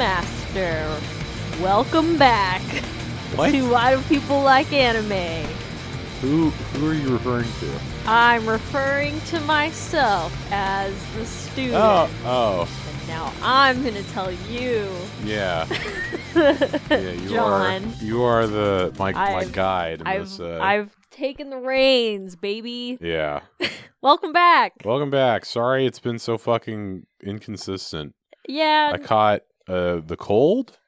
Master. Welcome back What? to Why Do People Like Anime? Who who are you referring to? I'm referring to myself as the student. Oh, oh, And now I'm going to tell you, yeah, yeah. You John. are you are the my my I've- guide in I've, this. Uh, I've taken the reins, baby. yeah. Welcome back. Welcome back. Sorry, it's been so fucking inconsistent. Yeah, I caught uh the cold.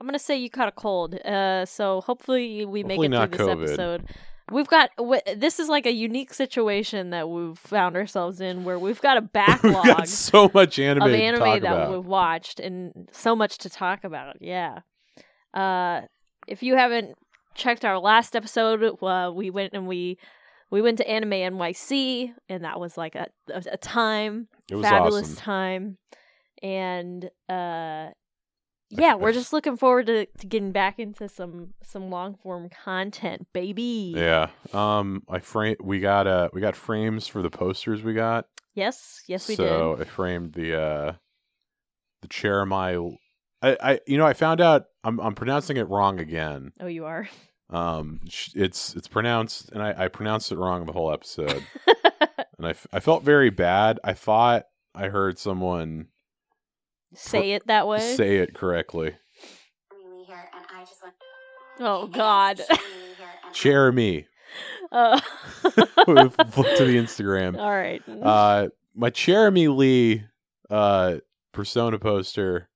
I'm gonna say you caught a cold. Uh, so hopefully we make it through this COVID. episode. We've got w- this is like a unique situation that we've found ourselves in, where we've got a backlog got so much anime, of to anime talk that about. we've watched and so much to talk about. Yeah. Uh, if you haven't checked our last episode, uh, we went and we we went to Anime NYC, and that was like a a, a time It was fabulous awesome. time and uh yeah we're just looking forward to, to getting back into some some long form content baby Yeah. Um. I frame. We got uh. We got frames for the posters. We got. yes yes we so did I framed the uh the Cherami. I, I you know I found out I'm I'm pronouncing it wrong again. oh you are Um, it's it's pronounced and I, I pronounced it wrong the whole episode, and I, f- I felt very bad. I thought I heard someone say it that way say it correctly. Lee here, and I just want. oh god Jeremy, uh, flip to the Instagram. all right Uh, my Jeremy Lee uh persona poster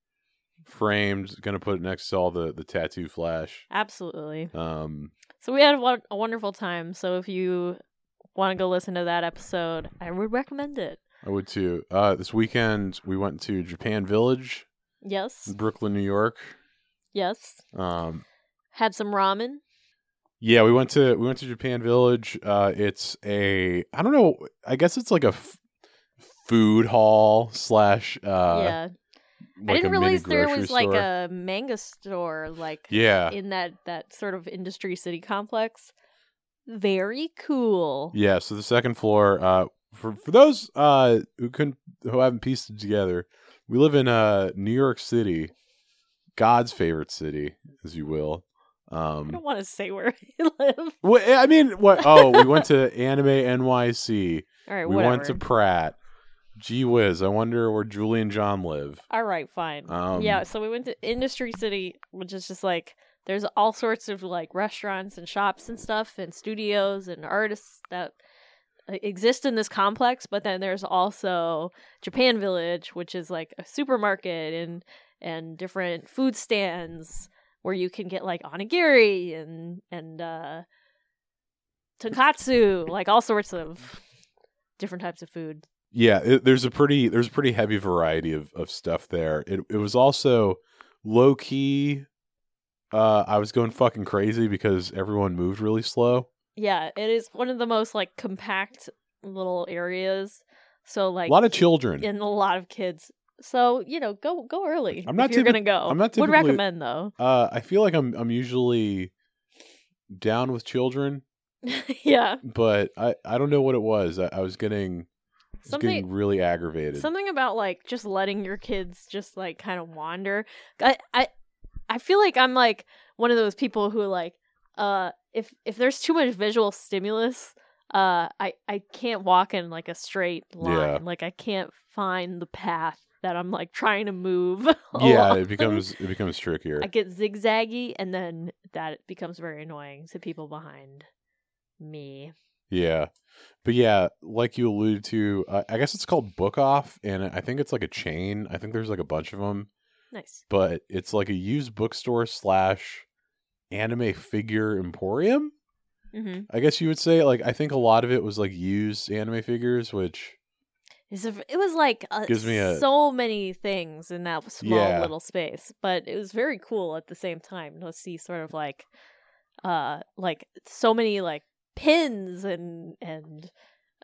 framed. Gonna put it next to all the the tattoo flash. absolutely Um, so we had a wonderful time so if you want to go listen to that episode i would recommend it I would too. Uh, this weekend we went to Japan Village, yes Brooklyn, New York. yes Um, had some ramen yeah, we went to we went to Japan Village. Uh, it's a I don't know. I guess it's like a f- food hall slash. Uh, yeah like I didn't realize there was like a manga store like yeah in that that sort of industry city complex. Very cool. yeah. So the second floor. Uh, for for those uh who couldn't who haven't pieced it together, we live in uh New York City, God's favorite city, as you will. I Um, don't want to say where I live. Well, I mean, what? Oh, we went to Anime NYC. All right, we whatever. went to Pratt. Gee whiz! I wonder where Julie and John live. All right, fine. Um, yeah, so we went to Industry City, which is just like there's all sorts of like restaurants and shops and stuff and studios and artists that exist in this complex, but then there's also Japan Village, which is like a supermarket and and different food stands where you can get like onigiri and and uh tonkatsu, like all sorts of different types of food. Yeah, it, there's a pretty there's a pretty heavy variety of of stuff there. It it was also low key. Uh, I was going fucking crazy because everyone moved really slow. Yeah, it is one of the most like compact little areas. So like a lot of children. and a lot of kids. So you know, go go early. I'm not if you're typi- gonna go. I'm not Would recommend though. Uh, I feel like I'm I'm usually down with children, yeah, but I I don't know what it was. I, I was getting I was something getting really aggravated. something about like just letting your kids just like kind of wander. I I I feel like I'm like one of those people who like uh if if there's too much visual stimulus uh I I can't walk in like a straight line. Yeah. Like I can't find the path that I'm like trying to move. yeah, along. it becomes it becomes trickier. I get zigzaggy, and then that becomes very annoying to people behind me. Yeah. But yeah, like you alluded to, uh, I guess it's called Book Off, and I think it's like a chain. I think there's like a bunch of them, Nice. but it's like a used bookstore slash anime figure emporium. hmm I guess you would say. Like, I think a lot of it was like used anime figures, which It's a, it was like uh, Gives me a- so many things in that small Yeah. little space, but it was very cool at the same time to see sort of like, uh, like so many like pins and and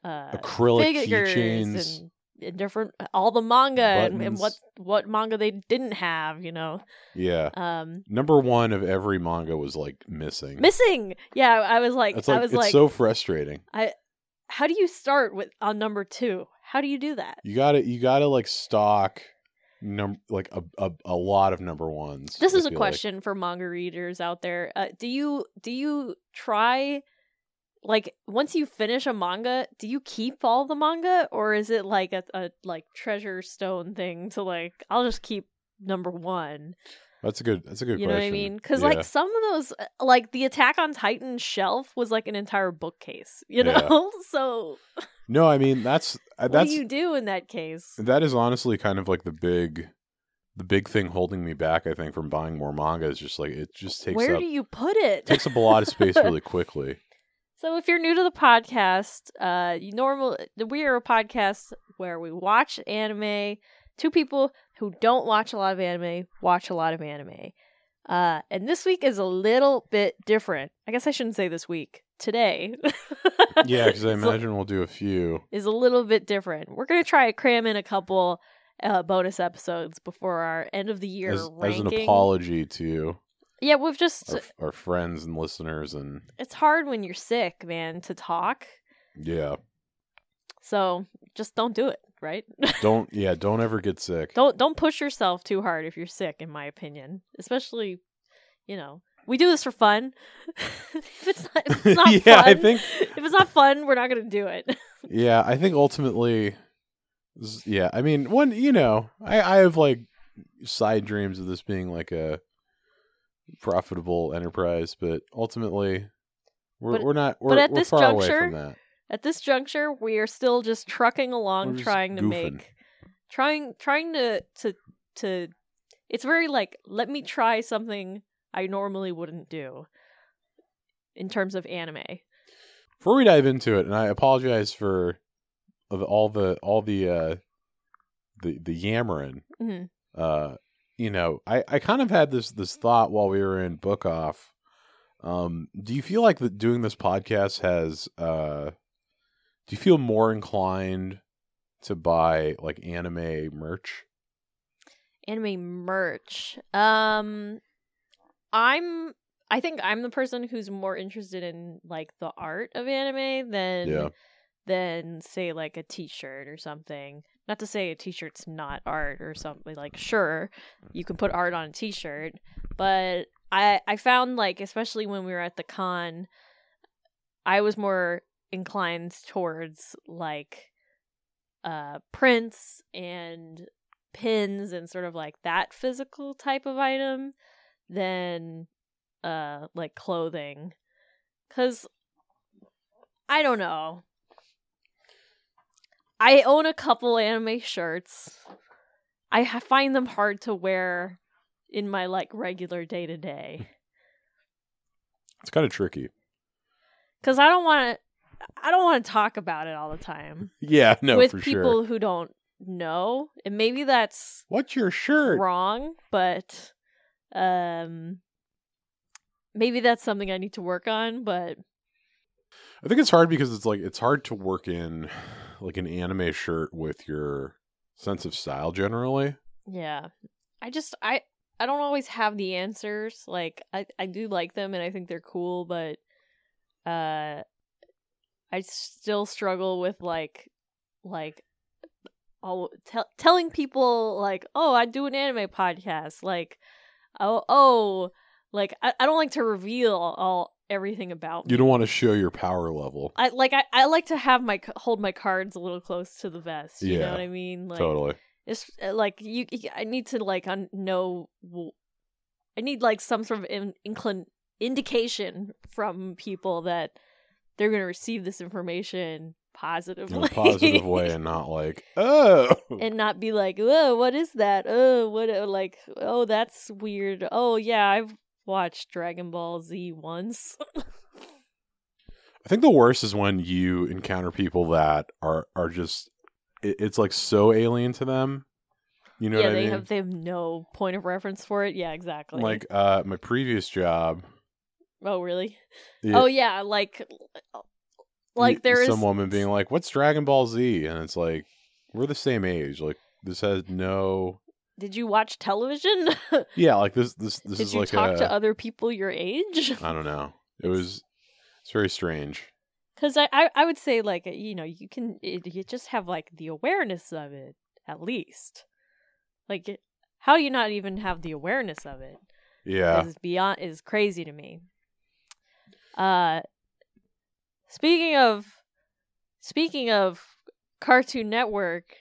uh acrylic keychains. and different all the manga and, and what what manga they didn't have, you know. Yeah. Um, Number one of every manga was like missing. missing. Yeah, I was like, like I was it's like, so frustrating. I how do you start with on number two? How do you do that? You got to You got to like stock num like a, a a lot of number ones. This I is a feel like. question for manga readers out there. Uh, do you do you try like once you finish a manga, do you keep all the manga or is it like a, a like treasure stone thing to like I'll just keep number 1. That's a good. That's a good you know what I mean? Cuz Yeah. like some of those uh, like the Attack on Titan shelf was like an entire bookcase, you Yeah. know? so no, I mean that's uh, what that's do you do in that case? that is honestly kind of like the big the big thing holding me back. I think from buying more manga is just like it just takes Where up do you put it? takes up a lot of space really quickly. So if you're new to the podcast, uh, you normal we are a podcast where we watch anime. Two people who don't watch a lot of anime watch a lot of anime. Uh, and this week is a little bit different. I guess I shouldn't say this week. Today. Yeah, because I imagine we'll do a few. is a little bit different. We're gonna try to cram in a couple uh, bonus episodes before our end of the year As, as an apology to Yeah, we've just our, our friends and listeners, and it's hard when you're sick, man, to talk. yeah, So just don't do it, right? don't yeah, don't ever get sick. don't don't push yourself too hard if you're sick in my opinion especially you know we do this for fun if it's not, if it's not yeah, fun I think if it's not fun we're not gonna do it yeah, I think ultimately, yeah. I mean, one, you know, I I have like side dreams of this being like a profitable enterprise, but ultimately, we're But- we're not we're, at we're this juncture, at this juncture we are still just trucking along just trying to goofing. make trying trying to to to it's very like let me try something i normally wouldn't do in terms of anime Before we dive into it, and I apologize for all the all the uh the the yammering. Mhm. Uh, you know, I I kind of had this this thought while we were in book off. Um, do you feel like that doing this podcast has uh do you feel more inclined to buy like anime merch? anime merch. Um I'm I think I'm the person who's more interested in like the art of anime than Yeah. than say like a t-shirt or something. Not to say a t-shirt's not art or something like sure, you can put art on a t-shirt, but I I found like especially when we were at the con I was more inclined towards like uh prints and pins and sort of like that physical type of item than uh like clothing cuz I don't know. I own a couple anime shirts. I find them hard to wear in my like regular day to day It's kind of tricky. cuz I don't want to I don't want to talk about it all the time Yeah, no, with people sure. who don't know. And maybe that's What's your shirt? wrong, but um maybe that's something I need to work on, but I think it's hard because it's like it's hard to work in like an anime shirt with your sense of style generally. yeah. I just I I don't always have the answers. Like I I do like them and I think they're cool, but uh I still struggle with like like all tell telling people like, "Oh, I do an anime podcast." Like, "Oh, oh, like I, I don't like to reveal all everything about me. You don't want to show your power level. I like I, I like to have my hold my cards a little close to the vest. You know Yeah, what I mean? Like totally. it's uh, like you. I need to like un- know. I need like some sort of in, inclin indication from people that they're going to receive this information positively, In a positive way and not like, oh and not be like, "Oh, what is that? Oh, what? uh, Like, oh, that's weird. Oh, yeah, I've watched Dragon Ball Z once. I think the worst is when you encounter people that are are just it, it's like so alien to them. You know yeah, what I they mean? have they have no point of reference for it. Yeah, exactly. like uh my previous job. oh, really? yeah, Oh, yeah, like, like there is some woman being like, "What's Dragon Ball Z?" and it's like we're the same age. Like this has no Did you watch television? yeah. Like this this this Did is you like talk a to other people your age? I don't know. It was it's very strange. Because I, I, I would say like you know you can it, you just have like the awareness of it at least. Like, how do you not even have the awareness of it? Yeah. Is beyond is crazy to me. Uh, speaking of speaking of Cartoon Network,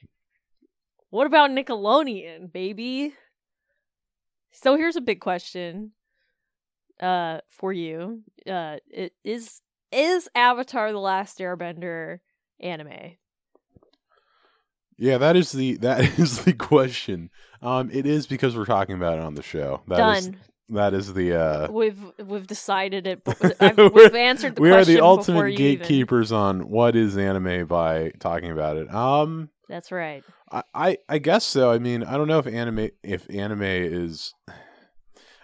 what about Nickelodeon, baby? So here's a big question uh for you. Uh it is is Avatar the Last Airbender anime? Yeah, that is the that is the question. Um it is because we're talking about it on the show. That is- Done. that is the uh We've we've decided it. we've answered the question. we are the ultimate you even- gatekeepers on what is anime by talking about it. Um That's right. I, I I guess so. I mean, I don't know if anime if anime is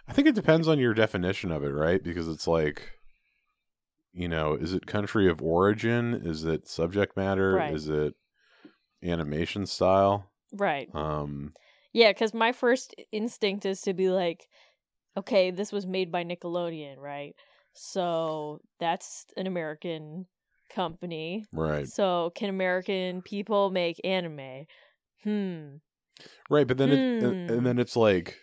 I think it depends on your definition of it, right? Because it's like you know, is it country of origin? Is it subject matter? Right. Is it animation style? Right. Um Yeah, because my first instinct is to be like, okay, this was made by Nickelodeon, right? So that's an American company. right. So can American people make anime? Hmm. Right, but then it, and, Hmm. then it's like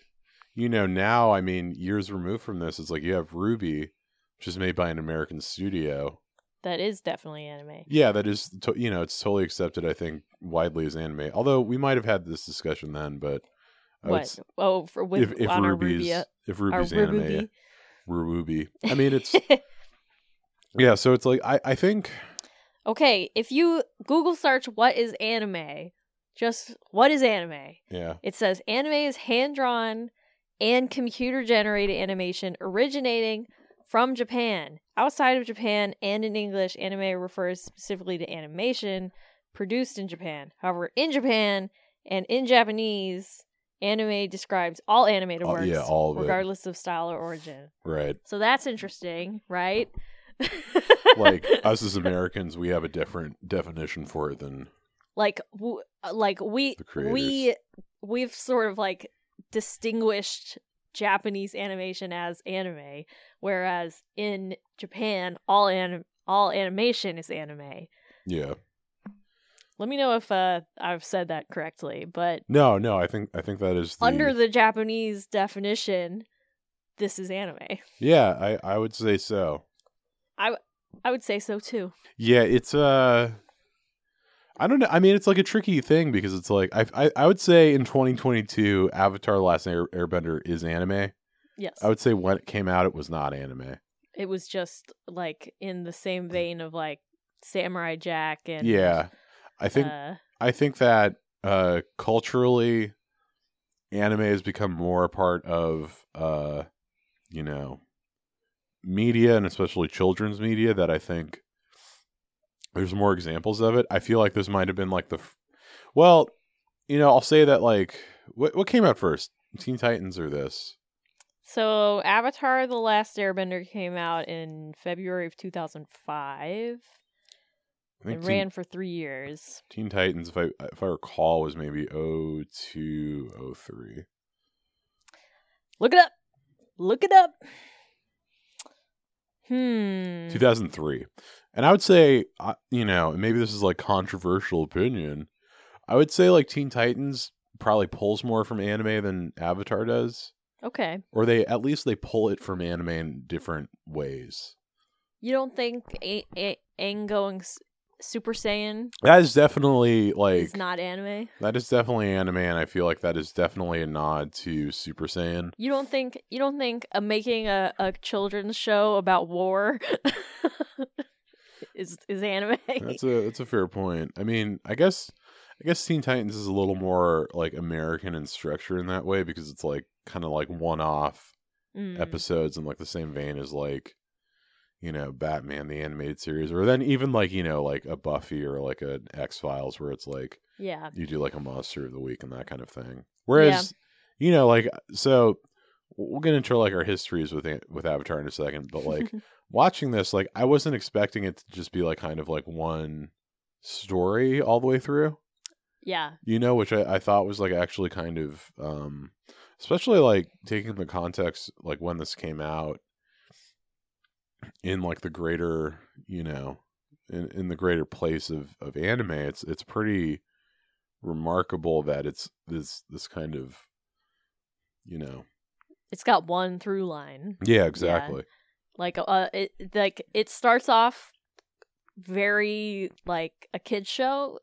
you know, now I mean, years removed from this, it's like you have RWBY which is made by an American studio. That is definitely anime. Yeah, that is, to, you know, it's totally accepted. I think widely as anime. Although we might have had this discussion then, but What? Oh, for with if if Ruby's Rubia, if Ruby's anime, Ruby. Ruby. I mean, it's yeah. So it's like I I think okay, if you Google search what is anime, just what is anime? yeah It says anime is hand drawn and computer generated animation originating from Japan. Outside of Japan and in English, anime refers specifically to animation produced in Japan. However, in Japan and in Japanese, anime describes all animated All- works, yeah, all of it. regardless of style or origin. right. So that's interesting, right? Like us as Americans, we have a different definition for it than like w- like we we we've sort of like distinguished Japanese animation as anime, whereas in Japan all anim- all animation is anime. yeah. Let me know if uh, I've said that correctly, but No, no. I think I think that is the, under the Japanese definition, this is anime. yeah. I I would say so. I would say so too. Yeah, it's uh I don't know. I mean, it's like a tricky thing because it's like I I, I would say in 2022, Avatar: The Last Air, Airbender is anime. Yes, I would say when it came out, it was not anime. it was just like in the same vein of like Samurai Jack and yeah, I think uh, I think that uh culturally, anime has become more a part of uh you know media and especially children's media that I think there's more examples of it. I feel like this might have been like the f- well, you know, I'll say that like what what came out first, Teen Titans or this? So Avatar: The Last Airbender came out in February of 2005. I think It Teen, ran for three years. Teen Titans, if I if I recall, was maybe 02, 03. Look it up. Look it up. Hmm. 2003. And I would say, you know, maybe this is like controversial opinion. I would say like Teen Titans probably pulls more from anime than Avatar does, Okay. or they at least they pull it from anime in different ways. You don't think a- a- Aang going s- Super Saiyan That is definitely like is not anime? that is definitely anime, and I feel like that is definitely a nod to Super Saiyan. You don't think you don't think uh, making a, a children's show about war is is anime? That's a that's a fair point. I mean, I guess I guess Teen Titans is a little more like American in structure in that way because it's like kind of like one off Mm. episodes in like the same vein as like you know Batman the animated series or then even like you know like a Buffy or like an X Files where it's like Yeah. you do like a monster of the week and that kind of thing. Whereas you know like so we'll get into like our histories with with Avatar in a second, but like watching this like I wasn't expecting it to just be like kind of like one story all the way through yeah. you know which I, I thought was like actually kind of um especially like taking the context like when this came out in like the greater you know in, in the greater place of of anime it's it's pretty remarkable that it's this this kind of you know It's got one through line. yeah exactly. Like uh it like it starts off very like a kids show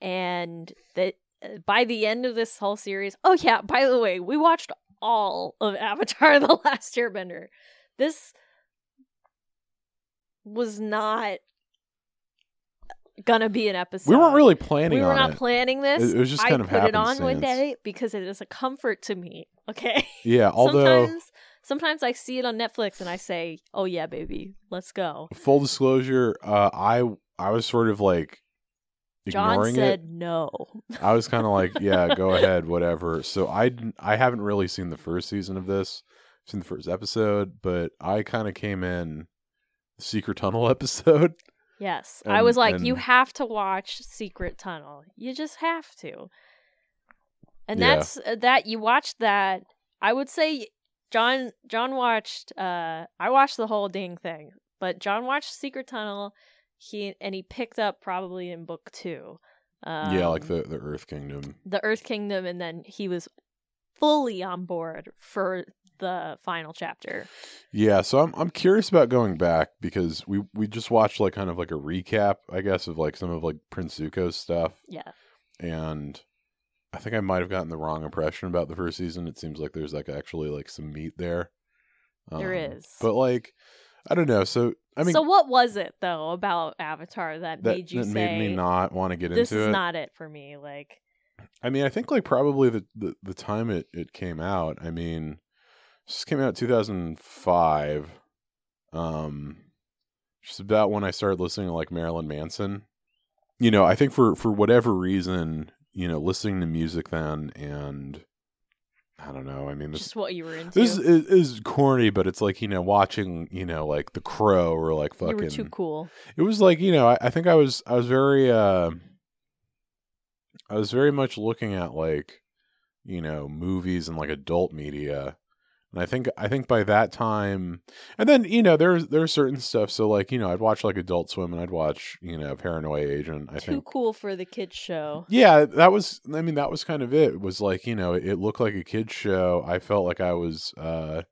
and that uh, by the end of this whole series oh yeah by the way we watched all of avatar the last airbender. This was not gonna be an episode. We weren't really planning we were on not it. planning this. It- it was just I kind of put it on one day because it is a comfort to me okay? Yeah although sometimes sometimes i see it on netflix and i say oh yeah baby let's go. Full disclosure uh i i was sort of like John said it. no. i was kind of like yeah go ahead whatever. So i i haven't really seen the first season of this I've seen the first episode but i kind of came in secret tunnel episode Yes. I was like, you have to watch Secret Tunnel. You just have to. And Yeah. that's uh, that you watched that. I would say John John watched uh I watched the whole dang thing. But John watched Secret Tunnel. He and he picked up probably in book 2. Um, yeah like the the earth kingdom the Earth Kingdom and then he was fully on board for the final chapter. Yeah, so I'm I'm curious about going back because we we just watched like kind of like a recap, I guess, of like some of like Prince Zuko's stuff, Yeah. and I think I might have gotten the wrong impression about the first season. It seems like there's like actually like some meat there. There Um, is. but like I don't know. So I mean, so what was it though about Avatar that, that, made you that say made me not want to get this into is it. not it for me? Like I mean, I think like probably the the, the time it it came out. I mean, this came out 2005. Um, just about when I started listening to like Marilyn Manson. You know, I think for for whatever reason, you know, listening to music then and I don't know. I mean, this just what you were into. this is, is corny, but it's like you know, watching you know, like The Crow or like fucking. you were too cool. it was like you know I, I think i was i was very uh i was very much looking at like you know movies and like adult media and i think i think by that time and then you know there's there's certain stuff so like you know i'd watch like adult swim and i'd watch you know paranoia agent i too think cool for the kids show. yeah that was i mean that was kind of it it was like you know it looked like a kids show i felt like i was uh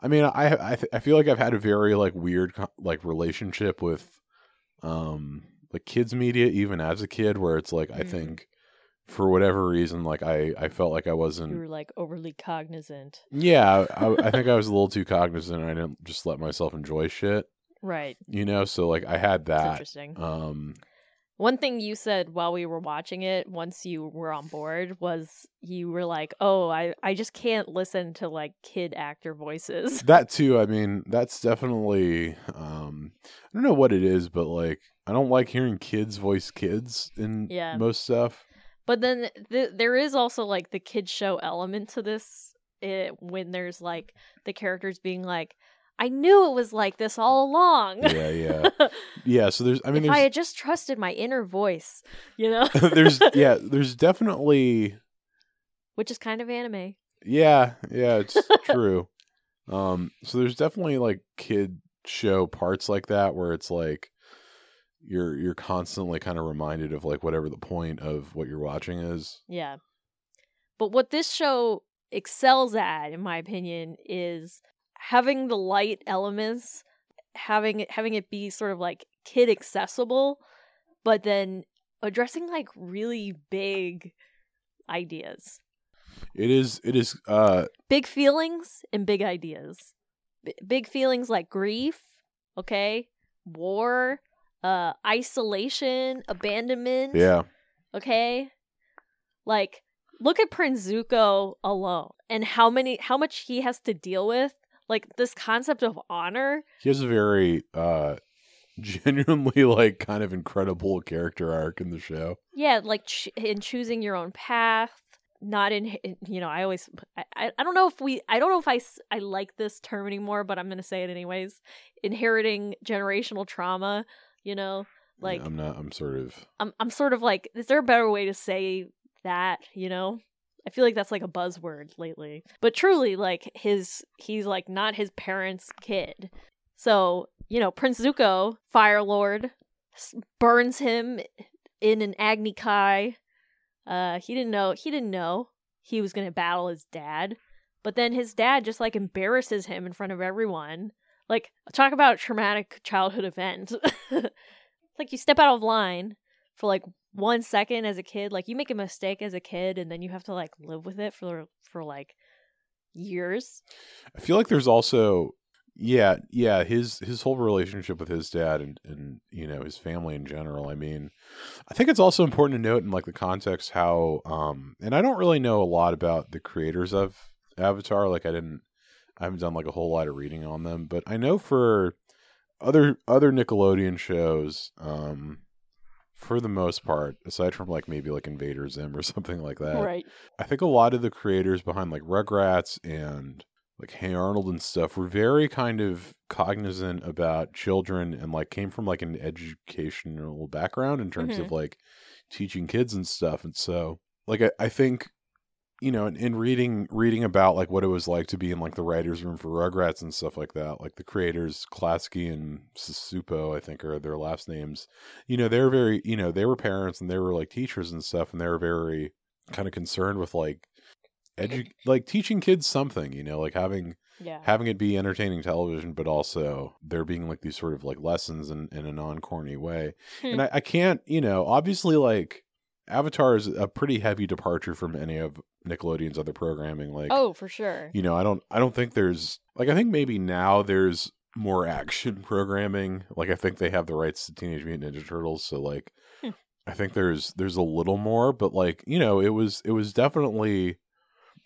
i mean i i, th- I feel like i've had a very like weird like relationship with um like kids media even as a kid where it's like i Mhm. think for whatever reason like i i felt like i wasn't You were like overly cognizant. yeah I, I think i was a little too cognizant and i didn't just let myself enjoy shit Right. you know so like i had That's that interesting. um One thing you said while we were watching it, once you were on board, was you were like, "Oh, I I just can't listen to like kid actor voices." that too i mean that's definitely um i don't know what it is but like i don't like hearing kids voice kids in Yeah. most stuff But then th- there is also like the kid show element to this it, when there's like the characters being like, I knew it was like this all along. yeah yeah yeah so there's i mean if I had just trusted my inner voice, you know? there's yeah there's definitely Which is kind of anime. yeah yeah it's true um so there's definitely like kid show parts like that where it's like you're you're constantly kind of reminded of like whatever the point of what you're watching is Yeah. But what this show excels at, in my opinion, is having the light elements, having it having it be sort of like kid accessible, but then addressing like really big ideas. it is it is uh Big feelings and big ideas. B- big feelings like grief, okay? War, uh isolation, abandonment yeah okay? Like, look at Prince Zuko alone and how many how much he has to deal with. Like this concept of honor. he has a very uh genuinely like kind of incredible character arc in the show Yeah, like ch- in choosing your own path, not in you know, I always I, I I don't know if we I don't know if I I like this term anymore, but I'm going to say it anyways. Inheriting generational trauma, you know, like i'm not i'm sort of I'm I'm sort of like, is there a better way to say that? You know, I feel like that's like a buzzword lately. But truly, like his he's like not his parents' kid. So you know, Prince Zuko, Fire Lord, burns him in an Agni Kai. Uh, he didn't know. He didn't know he was gonna battle his dad. But then his dad just like embarrasses him in front of everyone. Like talk about traumatic childhood event. like you step out of line for like one second as a kid. Like you make a mistake as a kid, and then you have to like live with it for for like years. I feel like there's also yeah, yeah, his his whole relationship with his dad and and you know, his family in general. I mean, I think it's also important to note in like the context how um and I don't really know a lot about the creators of Avatar, like I didn't I haven't done like a whole lot of reading on them, but I know for other other Nickelodeon shows um for the most part, aside from like maybe like Invader Zim or something like that, right. I think a lot of the creators behind like Rugrats and like Hey Arnold and stuff were very kind of cognizant about children and like came from like an educational background in terms of like teaching kids and stuff. And so like I, I think you know, in, in reading reading about like what it was like to be in like the writers' room for Rugrats and stuff like that, like the creators Klasky and Csupo, I think are their last names. You know, they're very, you know, they were parents and they were like teachers and stuff, and they were very kind of concerned with like edu- like teaching kids something, you know, like having Yeah. having it be entertaining television, but also there being like these sort of like lessons in, in a non corny way. and Hmm. I, I can't, you know, obviously like Avatar is a pretty heavy departure from any of Nickelodeon's other programming. Like, oh, for sure. you know, I don't, I don't think there's like, I think maybe now there's more action programming. Like, I think they have the rights to Teenage Mutant Ninja Turtles, so like, Hmm. I think there's there's a little more, but like, you know, it was it was definitely.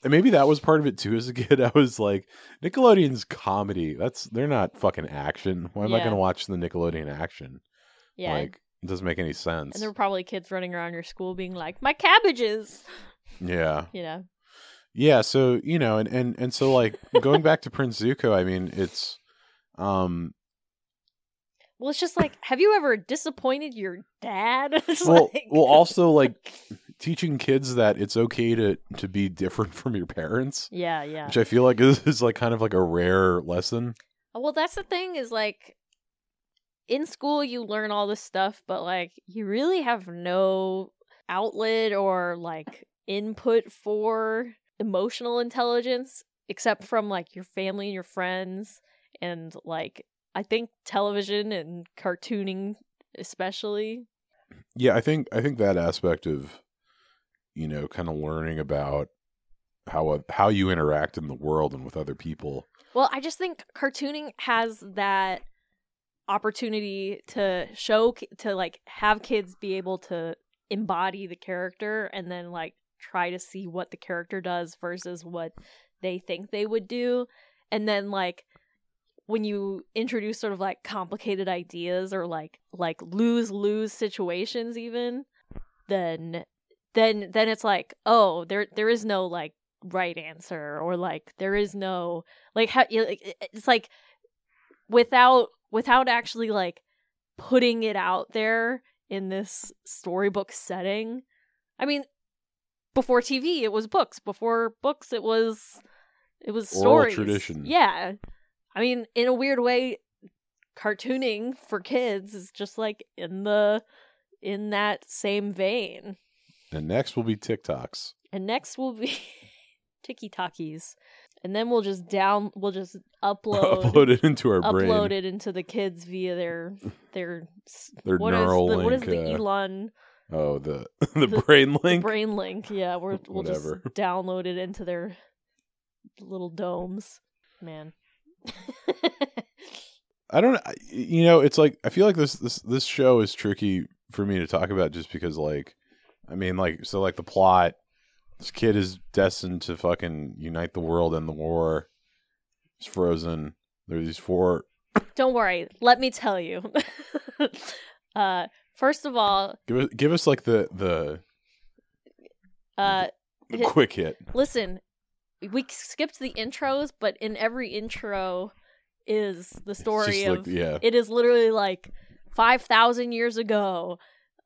And maybe that was part of it too. As a kid, I was like, Nickelodeon's comedy. That's they're not fucking action. Why am I going to watch the Nickelodeon action? Yeah. Like, it doesn't make any sense. and there were probably kids running around your school being like, "My cabbages," yeah, you know. yeah. So you know, and and and so like going back to Prince Zuko, I mean, it's um Well, it's just like, have you ever disappointed your dad? It's well, like- well, also like teaching kids that it's okay to to be different from your parents, yeah, yeah. which I feel like is, is like kind of like a rare lesson. Well, that's the thing is like in school you learn all this stuff, but like you really have no outlet or like input for emotional intelligence except from like your family and your friends and like I think television and cartooning especially. Yeah, I think I think that aspect of you know kind of learning about how uh, how you interact in the world and with other people. Well, I just think cartooning has that opportunity to show to like have kids be able to embody the character and then like try to see what the character does versus what they think they would do. And then like when you introduce sort of like complicated ideas or like like lose lose situations even then then then it's like oh there there is no like right answer or like there is no like how it's like without without actually like putting it out there in this storybook setting. I mean before tv it was books before books it was it was Oral tradition. yeah i mean in a weird way cartooning for kids is just like in the in that same vein And next will be TikToks. and next will be Tiki Talkies. And then we'll just down we'll just upload Upload it into our brain. upload it into the kids via their their Their what is neural the, what is the uh, Elon Oh, the the brain link. brain link? Yeah, we're, we'll just Whatever. download it into their little domes. Man. I don't. You know, it's like I feel like this this this show is tricky for me to talk about just because, like, I mean, like, so like the plot. This kid is destined to fucking unite the world in the war. He's frozen. There are these four. Don't worry. Let me tell you. uh first of all, Give us give us like the the, uh the Hit- quick hit. listen we skipped the intros but in every intro is the story of like yeah. it is literally like 5000 years ago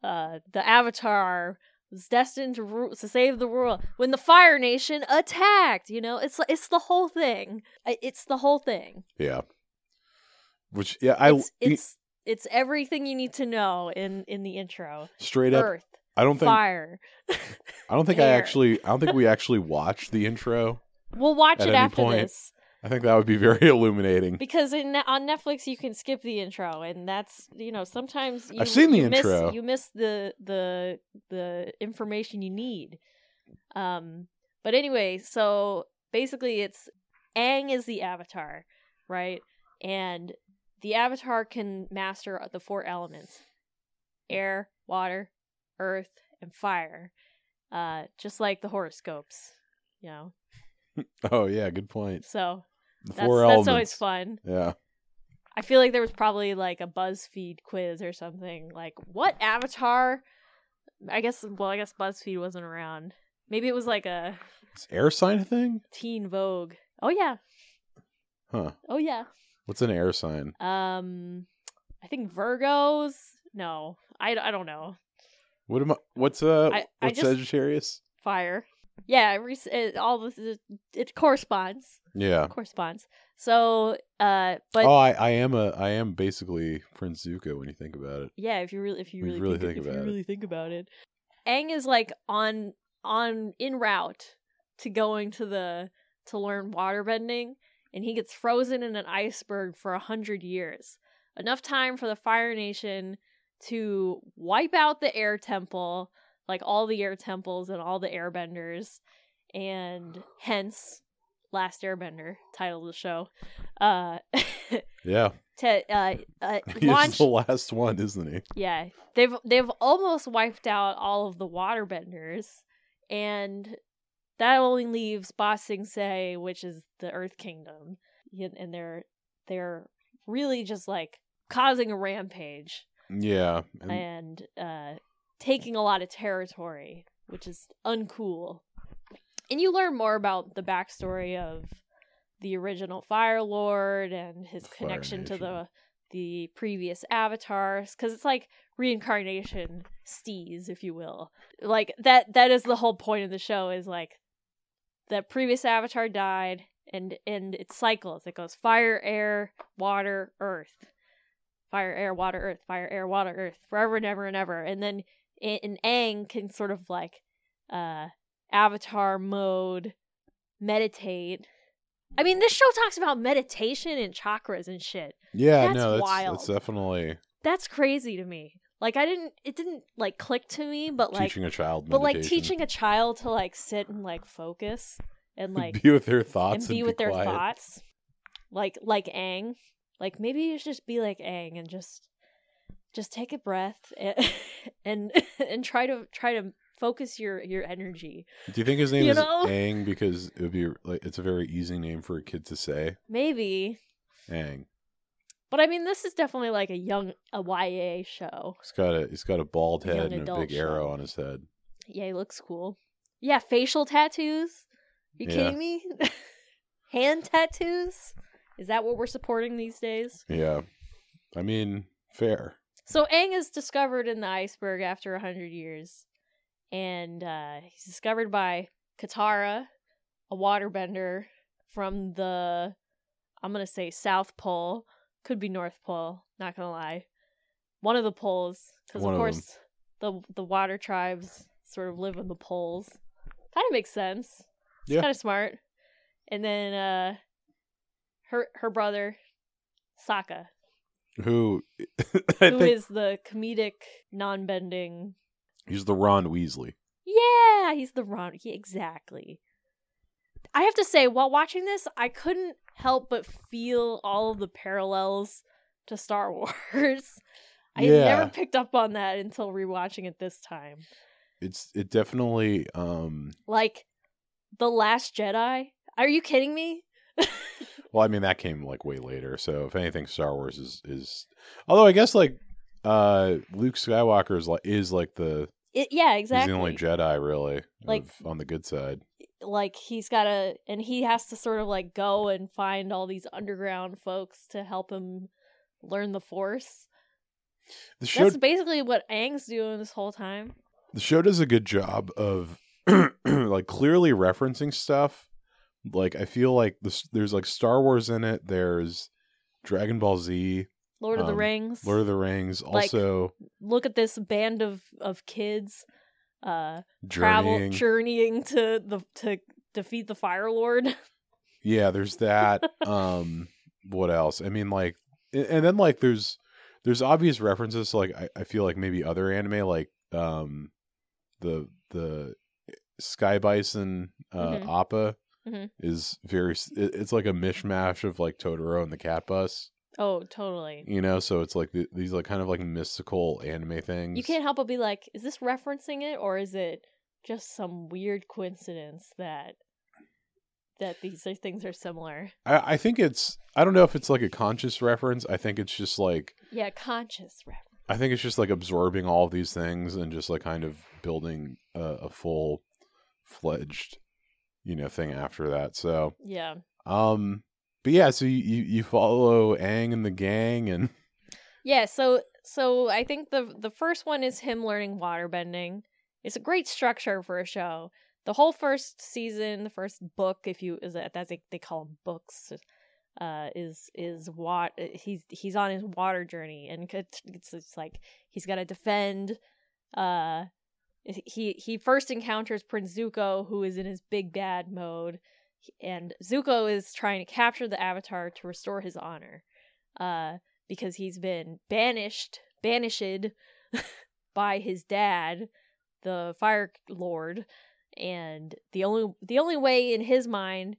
uh the avatar was destined to ru- to save the world when the fire nation attacked you know it's it's the whole thing it's the whole thing Yeah. Which yeah, I it's it's it's everything you need to know in in the intro straight up earth I don't think fire. I don't think I actually I don't think we actually watched the intro. We'll watch At it after point. this I think that would be very illuminating. because in, on Netflix you can skip the intro, and that's you know sometimes you, I've seen the you miss- intro. you miss the the the information you need. Um, but anyway, so basically, it's Aang is the avatar, right? And the avatar can master the four elements: air, water, earth, and fire. Uh, just like the horoscopes, you know. Oh yeah, good point. So The that's four that's elements. always fun. Yeah. I feel like there was probably like a BuzzFeed quiz or something. Like, what avatar? I guess, well, I guess BuzzFeed wasn't around. Maybe it was like a Is air sign thing? teen Vogue. Oh, yeah. Huh. Oh, yeah. What's an air sign? Um, I think Virgos. No, I, I don't know. What am I what's uh I- I what's just- Sagittarius? Fire. Yeah, it, re- it, all this is, it corresponds. Yeah. Corresponds. So, uh, but oh, I, I am a I am basically Prince Zuko when you think about it. Yeah, if you really if you really, really think, think if about you it. really think about it. Aang is like on on in route to going to the to learn waterbending and he gets frozen in an iceberg for a hundred years. Enough time for the Fire Nation to wipe out the air temple, like all the air temples and all the airbenders, and hence Last Airbender, title of the show. Uh Yeah. to uh, uh He's launch the last one, isn't he? yeah, they've they've almost wiped out all of the waterbenders, and that only leaves Ba Sing Se, which is the Earth Kingdom, and they're they're really just like causing a rampage Yeah. And and uh, taking a lot of territory, which is uncool. And you learn more about the backstory of the original Fire Lord and his Fire connection to the the previous avatars, because it's like reincarnation stees, if you will. Like that that is the whole point of the show is like that previous avatar died and and it cycles. It goes fire, air, water, earth fire, air, water, earth, fire, air, water, earth, forever and ever and ever. And then in Aang can sort of like uh avatar mode meditate. I mean, this show talks about meditation and chakras and shit. yeah, that's no, that's wild. that's definitely That's crazy to me. Like I didn't it didn't like click to me, but like teaching a child but like teaching a child to like sit and like focus and like be with their thoughts and be with their quiet. thoughts. Like like Aang Like maybe you should just be like Aang and just just take a breath and and, and try to try to focus your your energy. Do you think his name You is know? Aang because it would be like it's a very easy name for a kid to say? Maybe. Aang. But I mean this is definitely like a young a YA show. He's got a he's got a bald Young head and a big arrow on his head. Yeah, he looks cool. Yeah, facial tattoos. You Yeah. kidding me? Hand tattoos? Is that what we're supporting these days? Yeah. I mean, fair. So Aang is discovered in the iceberg after a hundred years, and uh, he's discovered by Katara, a waterbender from the, I'm gonna say South Pole, could be North Pole. Not gonna lie, one of the poles, because of of them. course the the water tribes sort of live in the poles. Kind of makes sense. It's Yeah. kind of smart. And then uh, her her brother, Sokka, Who I who is the comedic non-bending he's the Ron Weasley. yeah he's the ron he, exactly i have to say while watching this i couldn't help but feel all of the parallels to star wars i Yeah. never picked up on that until rewatching it this time It's it definitely um like the last jedi are you kidding me well I mean that came like way later. So if anything Star Wars is is although I guess like uh Luke Skywalker is like is like the it, yeah he's exactly the only Jedi really Like- of, on the good side. Like he's gotta and he has to sort of like go and find all these underground folks to help him learn the force The show That's basically what Aang's doing this whole time. the show does a good job of like clearly referencing stuff. Like I feel like this, there's like Star Wars in it. There's Dragon Ball Z, Lord of the Um, Rings. Lord of the Rings. Like- Also, Look at this band of of kids uh travel Journeying. journeying to the to defeat the Fire Lord. Yeah, there's that. um, what else? I mean, like, and then like there's there's obvious references. To, like, I, I feel like maybe other anime, like um, the the Sky Bison uh, Mhm. Appa Mhm. is very. it- It's like a mishmash of like Totoro and the Cat Bus. Oh, totally. You know, so it's like th- these like kind of like mystical anime things. You can't help but be like, is this referencing it or is it just some weird coincidence that that these things are similar? I, I think it's. I don't know if it's like a conscious reference. I think it's just like Yeah, conscious reference. I think it's just like absorbing all of these things and just like kind of building a, a full fledged, you know, thing after that. So, Yeah. um, but yeah, so you you, you follow Aang and the gang, and Yeah, so so I think the the first one is him learning waterbending. It's a great structure for a show. The whole first season, the first book, if you is that that's they call them books, uh, is is what he's he's on his water journey, and it's it's, like he's got to defend. Uh, he he first encounters Prince Zuko, who is in his big bad mode, and Zuko is trying to capture the Avatar to restore his honor. Uh, because he's been banished, banished by his dad, the Fire Lord, and the only the only way in his mind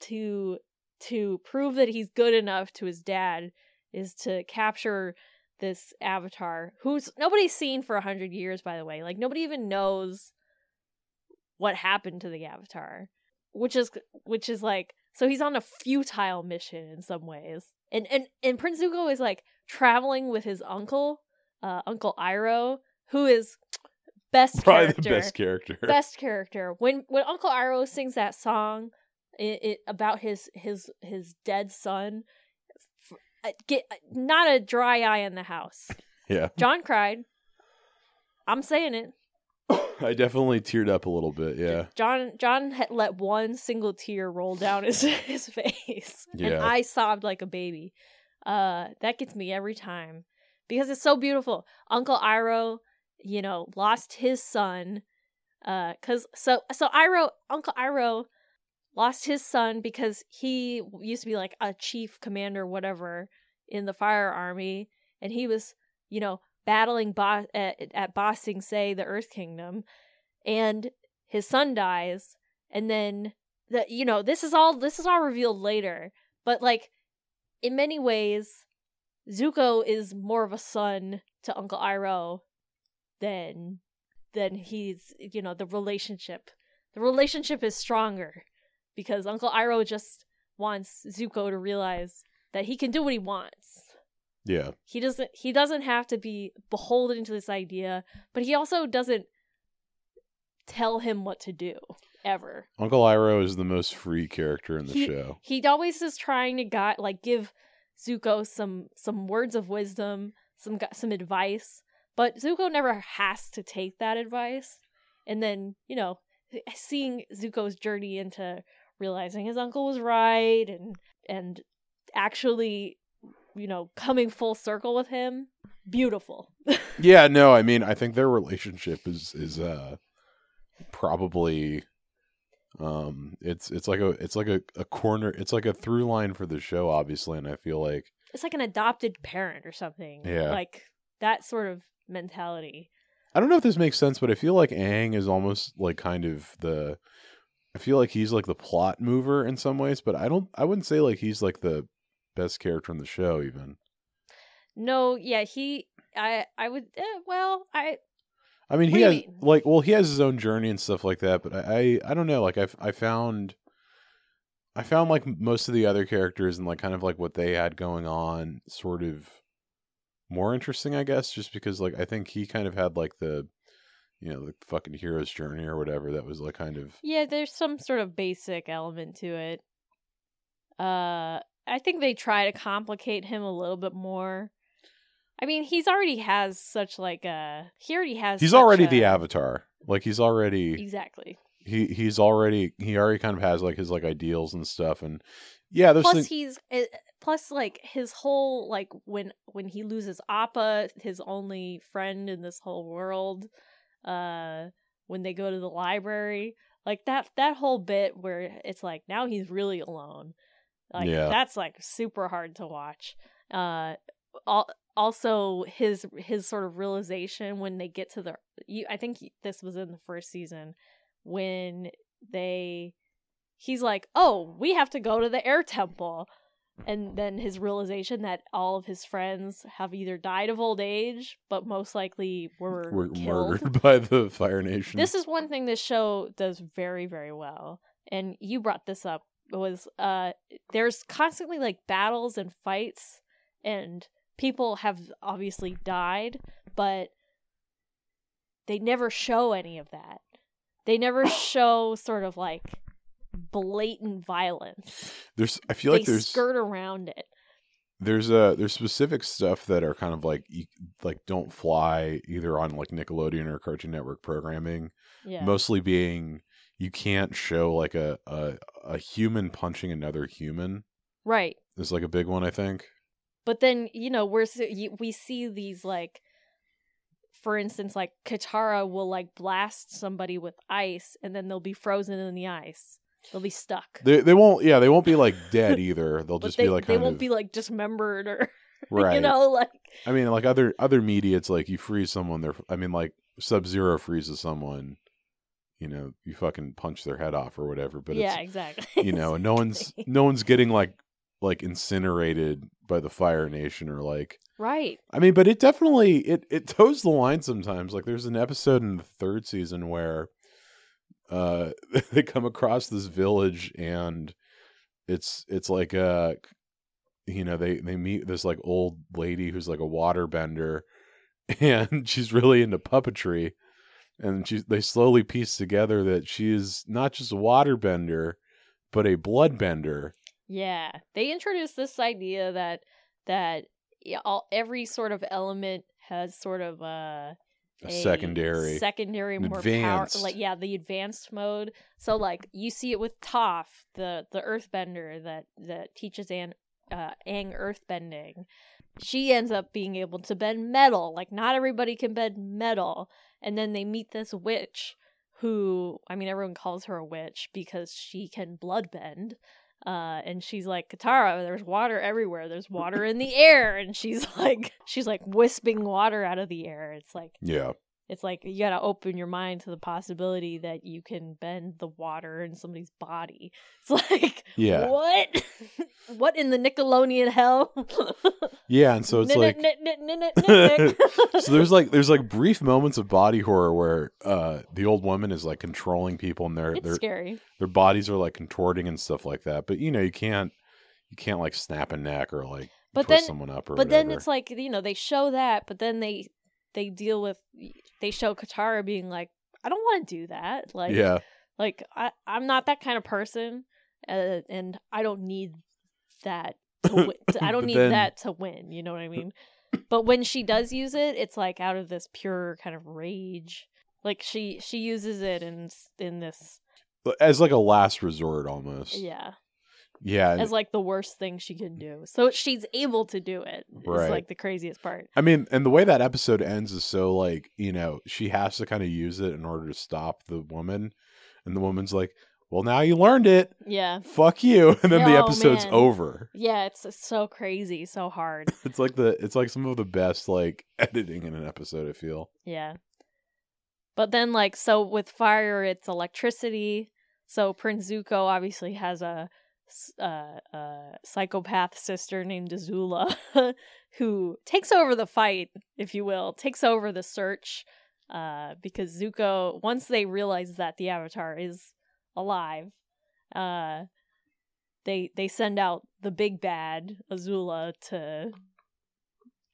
to to prove that he's good enough to his dad is to capture this avatar who's nobody's seen for a hundred years by the way like nobody even knows what happened to the avatar which is which is like so he's on a futile mission in some ways. And and and prince zuko is like traveling with his uncle uh uncle iroh who is best probably character. the best character. best character. When when uncle iroh sings that song it, it about his his his dead son uh, get not a dry eye in the house. Yeah, john cried. I'm saying it I definitely teared up a little bit. Yeah, John John had let one single tear roll down his his face, and Yeah. I sobbed like a baby. Uh, that gets me every time because it's so beautiful. Uncle Iroh, you know, lost his son. Uh, cause so so Iroh, Uncle Iroh, lost his son because he used to be like a chief commander, whatever, in the fire army, and he was, you know, battling Ba- uh, at, at Ba Sing Se, the Earth Kingdom, and his son dies, and then the you know this is all this is all revealed later, but like in many ways, Zuko is more of a son to Uncle Iroh than than he's you know the relationship. The relationship is stronger because Uncle Iroh just wants Zuko to realize that he can do what he wants yeah, he doesn't he doesn't have to be beholden to this idea but he also doesn't tell him what to do ever. Uncle Iroh is the most free character in the He- show. he always is trying to guide like give zuko some some words of wisdom some some advice but zuko never has to take that advice. And then you know seeing zuko's journey into realizing his uncle was right and and actually you know coming full circle with him beautiful. Yeah, no, I mean, I think their relationship is is uh probably um it's it's like a it's like a, a corner it's like a through line for the show obviously and I feel like it's like an adopted parent or something. Yeah. like that sort of mentality. I don't know if this makes sense but I feel like Aang is almost like kind of the I feel like he's like the plot mover in some ways but I don't I wouldn't say like he's like the best character in the show even. no yeah he i i would eh, well i I mean, he has mean? like, well, he has his own journey and stuff like that. But I, I, I don't know. Like, I, I found, I found like most of the other characters and like kind of like what they had going on, sort of more interesting, I guess. Just because like I think he kind of had like the, you know, the fucking hero's journey or whatever. That was like kind of yeah there's some sort of basic element to it uh i think they try to complicate him a little bit more. I mean he's already has such like a he already has he's already the avatar. Like he's already exactly. he he's already he already kind of has like his like ideals and stuff and yeah those plus things he's eh, plus like his whole like when when he loses appa his only friend in this whole world uh when they go to the library like that that whole bit where it's like now he's really alone like Yeah. that's like super hard to watch uh al- also his his sort of realization when they get to the you, i think this was in the first season when they he's like oh we have to go to the air temple and then his realization that all of his friends have either died of old age but most likely were, Were murdered by the Fire Nation. this is one thing this show does very very well and you brought this up was uh there's constantly like battles and fights and people have obviously died but they never show any of that. They never show sort of like blatant violence. There's I feel like they there's skirt around it. There's uh there's specific stuff that are kind of like like don't fly either on like Nickelodeon or Cartoon Network programming. yeah. Mostly being you can't show like a, a a human punching another human right is like a big one I think. But then you know we're we see these like, for instance, like Katara will like blast somebody with ice, and then they'll be frozen in the ice. They'll be stuck. They they won't yeah they won't be like dead either. They'll just they be like they won't of be like dismembered or right. you know like I mean like other other media it's like you freeze someone they're I mean like Sub Zero freezes someone, you know you fucking punch their head off or whatever. But yeah exactly. you know no one's no one's getting like like incinerated by the fire nation or like right. I mean but it definitely it it toes the line sometimes. Like there's an episode in the third season where uh they come across this village and it's it's like uh you know they they meet this like old lady who's like a water bender and she's really into puppetry and she they slowly piece together that she is not just a water bender but a blood bender yeah they introduced this idea that that all every sort of element has sort of uh a secondary secondary an more advanced. power like yeah the advanced mode. So like you see it with Toph the the earthbender that that teaches An uh Aang earthbending. She ends up being able to bend metal like not everybody can bend metal and then they meet this witch who I mean everyone calls her a witch because she can blood bend uh, and she's like, Katara, there's water everywhere. There's water in the air. And she's like, she's like wisping water out of the air. It's like, yeah it's like you gotta open your mind to the possibility that you can bend the water in somebody's body. It's like, yeah what? what in the Nickelodeon hell? yeah and so it's like so there's like there's like brief moments of body horror where uh the old woman is like controlling people and their it's their scary. their bodies are like contorting and stuff like that but you know you can't you can't like snap a neck or like But twist then- someone up or But then it's like you know they show that, but then they they deal with they show Katara being like, I don't want to do that. Like, yeah like I I'm not that kind of person, uh, and I don't need that. To win. I don't need then- that to win. You know what I mean? But when she does use it, it's like out of this pure kind of rage. Like she she uses it in in this as like a last resort almost yeah yeah as like the worst thing she can do. So she's able to do it. It's Right. like the craziest part. I mean, and the way that episode ends is so like, you know, she has to kind of use it in order to stop the woman. And the woman's like, well, now you learned it. Yeah. Fuck you. And then the Oh, episode's man. over. Yeah, it's so crazy, so hard. It's like the, it's like some of the best like editing in an episode, I feel. Yeah. But then like so with fire it's electricity. So Prince Zuko obviously has a uh, uh, psychopath sister named Azula who takes over the fight, if you will, takes over the search uh, because Zuko once they realize that the avatar is alive, uh, they they send out the big bad Azula to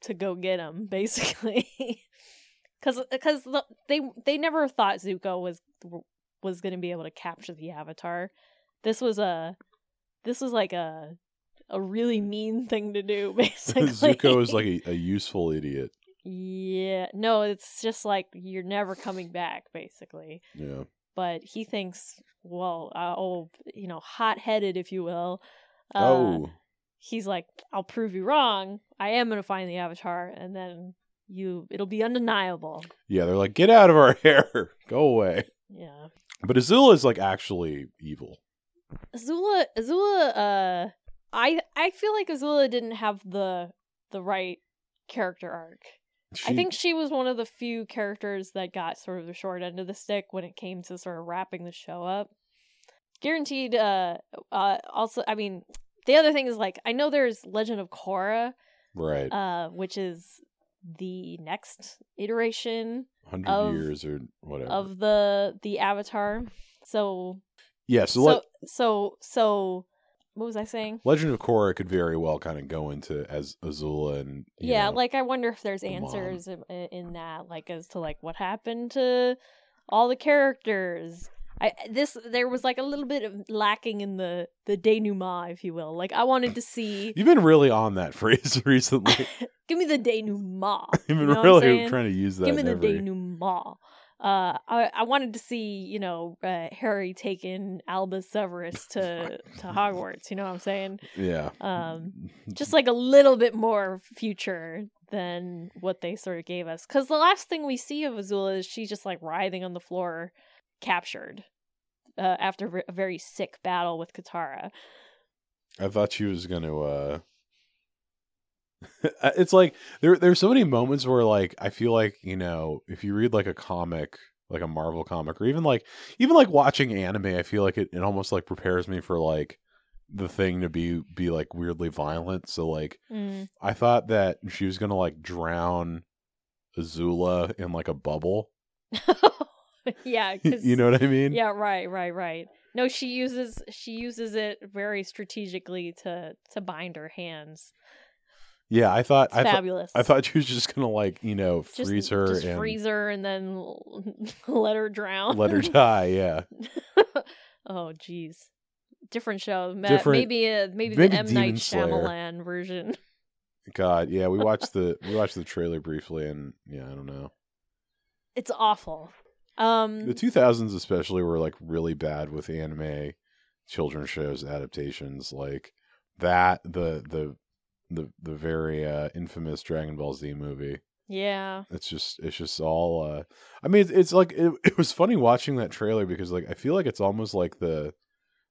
to go get him basically because because they they never thought Zuko was was going to be able to capture the avatar. This was a this was like a a really mean thing to do basically. Zuko is like a, a useful idiot. yeah, no, it's just like you're never coming back basically. Yeah. But he thinks, well, uh, oh, you know, hot-headed if you will. Uh, oh, he's like, I'll prove you wrong. I am going to find the avatar and then You it'll be undeniable. Yeah, they're like, get out of our hair, go away. Yeah. But Azula is like actually evil. Azula Azula uh I I feel like Azula didn't have the the right character arc. I think she was one of the few characters that got sort of the short end of the stick when it came to sort of wrapping the show up. Guaranteed uh uh also I mean the other thing is like I know there's Legend of Korra right, uh which is the next iteration hundred of- years or whatever. of the the avatar. So yeah, so, so Le- so so what was I saying? Legend of Korra could very well kind of go into as Azula and yeah know, like i wonder if there's the answers in, in that like as to like what happened to all the characters i this there was like a little bit of lacking in the the denouement if you will like i wanted to see You've been really on that phrase recently. give me the denouement You've you been know really trying to use that. give me the every- denouement uh, I I wanted to see you know uh, Harry taking Albus Severus to to Hogwarts. You know what I'm saying? Yeah. Um, just like a little bit more future than what they sort of gave us. Because the last thing we see of Azula is she's just like writhing on the floor, captured uh, after a very sick battle with Katara. I thought she was gonna. uh It's like there. There's so many moments where like I feel like you know if you read like a comic, like a Marvel comic, or even like even like watching anime, I feel like it, it almost like prepares me for like the thing to be be like weirdly violent. So like Mm. I thought that she was gonna like drown Azula in like a bubble. yeah, you know what I mean? Yeah, right, right, right. No, she uses she uses it very strategically to to bind her hands. Yeah, I thought I thought fabulous. I thought she was just gonna like you know just, freeze her just and freeze her and then let her drown. let her die. Yeah. oh, jeez. Different show. Different- maybe uh, maybe, maybe the M Demon Night Slayer. Shyamalan version. God, yeah, we watched the we watched the trailer briefly, and yeah, I don't know. It's awful. Um, The two thousands especially were like really bad with anime children's shows adaptations, like that the the the the very uh, infamous Dragon Ball Z movie. yeah. It's just it's just all. uh I mean, it's, it's like it, it was funny watching that trailer because like I feel like it's almost like the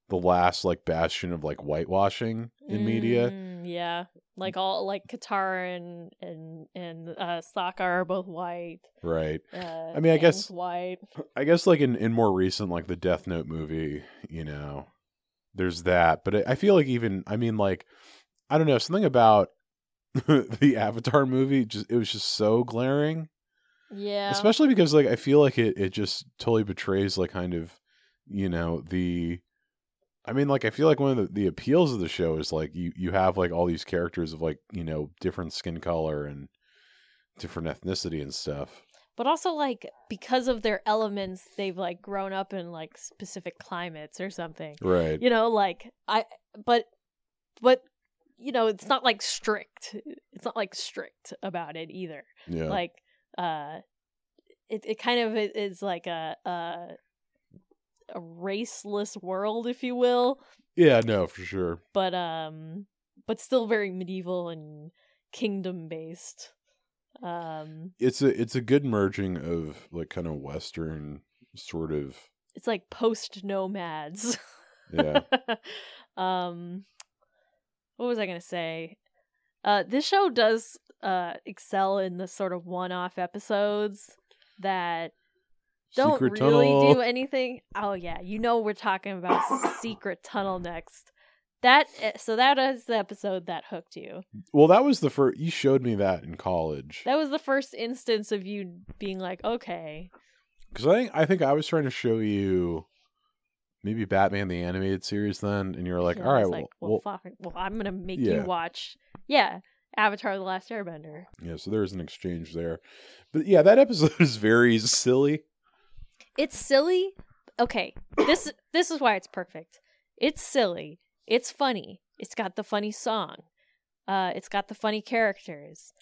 the last like bastion of like whitewashing in media. Mm, yeah. Like all like Katara and and and uh Sokka are both white. Right. Uh, I mean, I guess- white. I guess like in, in more recent like the Death Note movie, you know, there's that. But I I feel like even I mean like I don't know something about the Avatar movie just it was just so glaring, Yeah. especially because like I feel like it it just totally betrays like kind of you know the. I mean, like I feel like one of the, the appeals of the show is like you you have like all these characters of like you know different skin color and different ethnicity and stuff. but also like because of their elements they've like grown up in like specific climates or something Right. you know like i but but you know it's not like strict it's not like strict about it either Yeah. like uh it, it kind of is like a a a raceless world if you will yeah. No, for sure. but um but still very medieval and kingdom based um it's a it's a good merging of like kind of western sort of it's like post nomads yeah um what was i gonna say? Uh this show does uh excel in the sort of one-off episodes that don't secret really tunnel. do anything. Oh yeah you know we're talking about secret tunnel next. That eh, so that is the episode that hooked you. Well that was the first you showed me that in college. That was the first instance of you being like okay. Because i think i think i was trying to show you maybe batman the animated series then and you're like Yeah, all well, like, well, well, fuck, well, I'm gonna make Yeah. you watch yeah avatar the last airbender. Yeah so there's an exchange there. But yeah that episode is very silly. It's silly okay this this is why it's perfect. It's silly it's funny it's got the funny song uh it's got the funny characters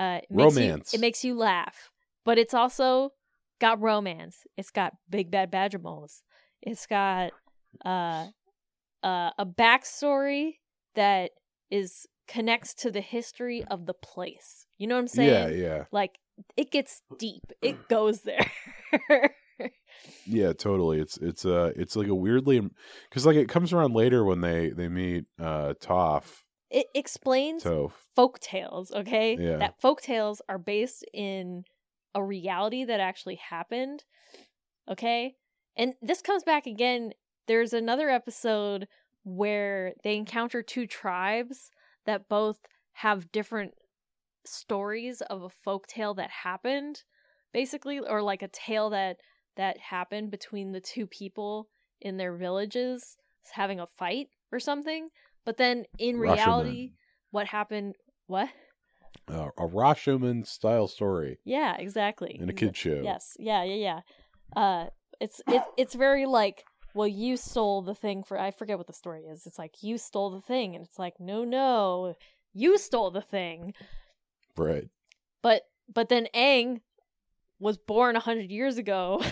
uh it makes you- Romance. it makes you laugh but it's also got romance it's got big bad badger moles it's got uh uh a backstory that is connects to the history of the place you know what i'm saying yeah yeah like it gets deep. It goes there. Yeah, totally. It's it's uh it's like a weirdly because like it comes around later when they they meet uh Toph it explains Toph. folk tales, okay? Yeah. That folk tales are based in a reality that actually happened. Okay? And this comes back again. There's another episode where they encounter two tribes that both have different stories of a folk tale that happened, basically, or like a tale that that happened between the two people in their villages having a fight or something. But then in Rashomon. reality, what happened? What? Uh, a Rashomon style story Yeah, exactly. in a kid show. Yes. Yeah, yeah, yeah. Uh it's it's it's very like well you stole the thing for I forget what the story is. It's like you stole the thing and it's like no no you stole the thing. Right. But but then Aang was born a hundred years ago.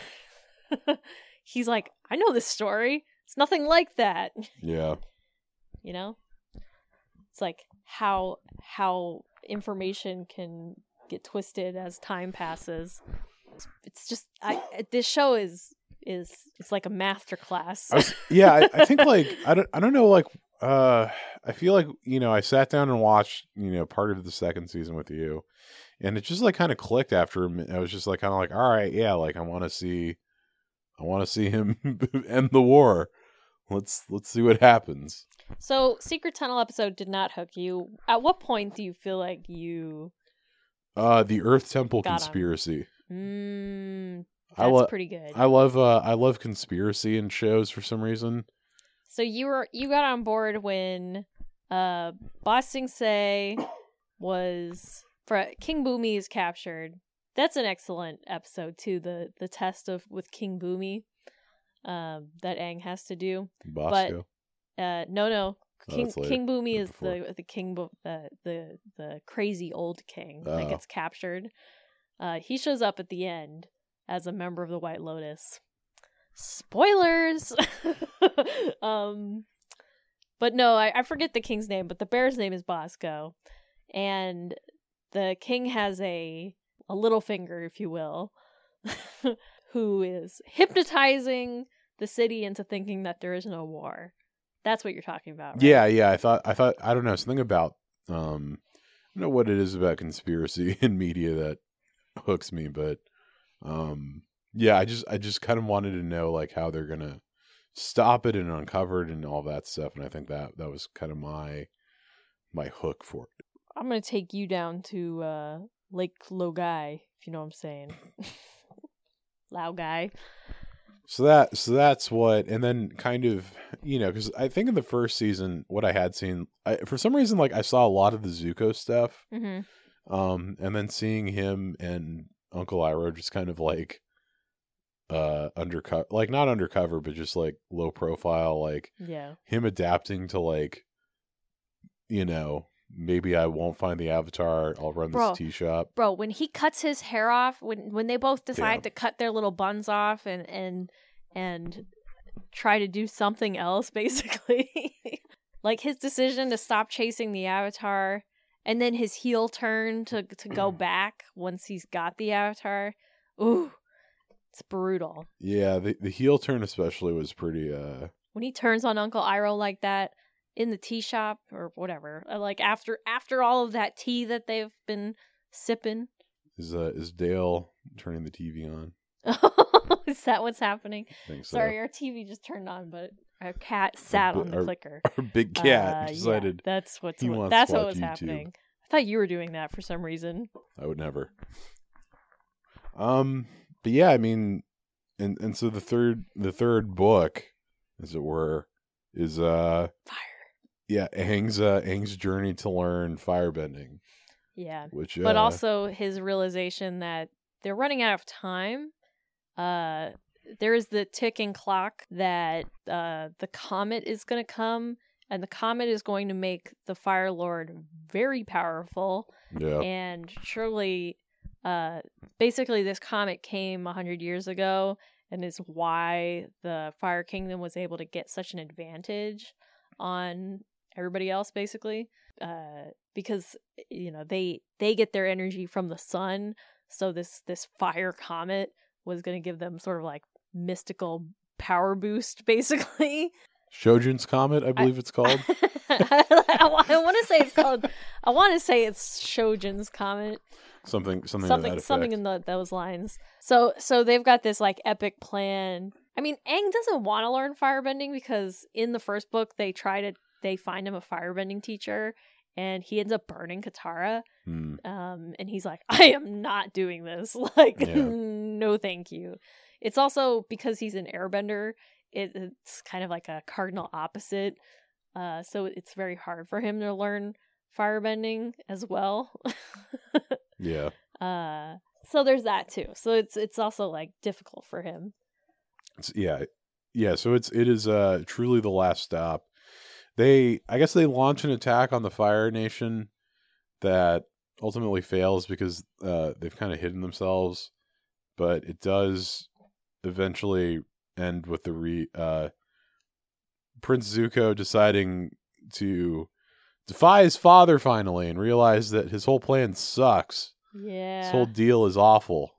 He's like, I know this story. It's nothing like that. Yeah. You know? It's like how how information can get twisted as time passes. It's just I this show is is it's like a master class. I was, yeah, I, I think like I don't I don't know like uh I feel like you know I sat down and watched you know part of the second season with you, and it just like kind of clicked after a minute. I was just like kind of like all right yeah like I want to see I want to see him end the war. Let's let's see what happens. so Secret Tunnel episode did not hook you. At what point do you feel like you Uh, the Earth Temple Got 'em. conspiracy. Mm, I that's lo- pretty good. I love uh I love conspiracy in shows for some reason. So you were you got on board when uh Ba Sing Se was for King Bumi is captured. That's an excellent episode too. The the test of with King Bumi, um, that Aang has to do. Bosco. Uh, no, no. Oh, King later. King Bumi is before. the the king bo- the the the crazy old king that Oh. gets captured. Uh, he shows up at the end as a member of the White Lotus. Spoilers. um, but no, I, I forget the king's name, but the bear's name is Bosco, and the king has a a little finger, if you will, who is hypnotizing the city into thinking that there is no war. That's what you're talking about, right? Yeah, yeah. I thought I thought I don't know something about um I don't know what it is about conspiracy in media that hooks me, but um yeah, I just I just kind of wanted to know like how they're gonna stop it and uncover it and all that stuff, and I think that that was kind of my my hook for it. I'm gonna take you down to uh, Lake Laogai, if you know what I'm saying. Lao guy. So that so that's what, and then kind of you know because I think in the first season what I had seen I, for some reason like I saw a lot of the Zuko stuff, Mm-hmm. Um, and then seeing him and Uncle Iroh just kind of like uh undercover, like not undercover, but just like low profile, like Yeah. him adapting to like you know maybe I won't find the Avatar, I'll run this tea shop. Bro, when he cuts his hair off, when when they both decide Yeah. to cut their little buns off and and and try to do something else, basically, like his decision to stop chasing the Avatar, and then his heel turn to to go back once he's got the Avatar. Ooh, it's brutal. Yeah, the the heel turn especially was pretty uh when he turns on Uncle Iroh like that in the tea shop or whatever, uh, like after after all of that tea that they've been sipping. is uh is Dale turning the TV on. Is that what's happening? So. Sorry, our TV just turned on, but our cat sat bi- on the our- clicker. Our big cat Uh, yeah, decided that's what's what, that's what was YouTube. happening. I thought you were doing that for some reason. I would never. Um, but yeah, I mean, and and so the third the third book, as it were, is uh Fire. yeah Aang's uh Aang's journey to learn firebending, Yeah. which but uh, also his realization that they're running out of time. Uh, there is the ticking clock that uh, the comet is going to come, and the comet is going to make the Fire Lord very powerful. yeah And surely, uh, basically, this comet came a hundred years ago, and is why the Fire Kingdom was able to get such an advantage on everybody else, basically, uh, because you know they they get their energy from the sun. So this this fire comet was going to give them sort of like mystical power boost, basically. Shojin's Comet, I believe it's called. I, want to say it's called. I want to say it's Shojin's comet. Something, something, something, that something in the, those lines. So, so they've got this like epic plan. I mean, Aang doesn't want to learn firebending because in the first book they try to they find him a firebending teacher, and he ends up burning Katara. Hmm. Um, and he's like, I am not doing this. Like, Yeah. no, thank you. It's also because he's an airbender. It, it's kind of like a cardinal opposite. Uh, so it's very hard for him to learn firebending as well. Yeah, uh, so there's that too. So it's it's also like difficult for him. It's- yeah, yeah. So it's it is uh truly the last stop. They, I guess, they launch an attack on the Fire Nation that ultimately fails because uh they've kind of hidden themselves, but it does eventually end with the re uh Prince Zuko deciding to defy his father finally and realize that his whole plan sucks. Yeah. His whole deal is awful.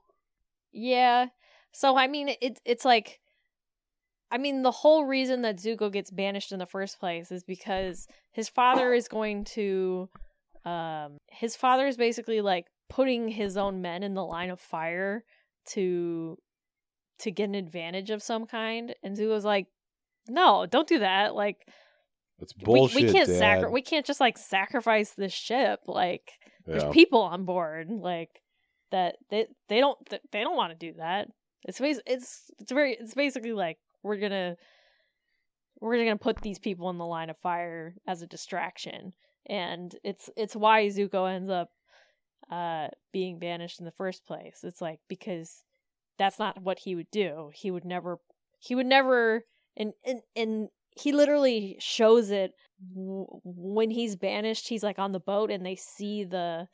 Yeah. So I mean it's it's like I mean the whole reason that Zuko gets banished in the first place is because his father is going to um his father is basically like putting his own men in the line of fire to to get an advantage of some kind and Zuko's like no, don't do that. Like That's we, bullshit. we can't Dad. sacri- we can't just like sacrifice this ship like Yeah. there's people on board like that they they don't they don't want to do that it's bas- it's it's very it's basically like we're gonna we're gonna put these people in the line of fire as a distraction and it's it's why zuko ends up uh being banished in the first place it's like because that's not what he would do. He would never he would never and and, and he literally shows it when he's banished he's like on the boat and they see the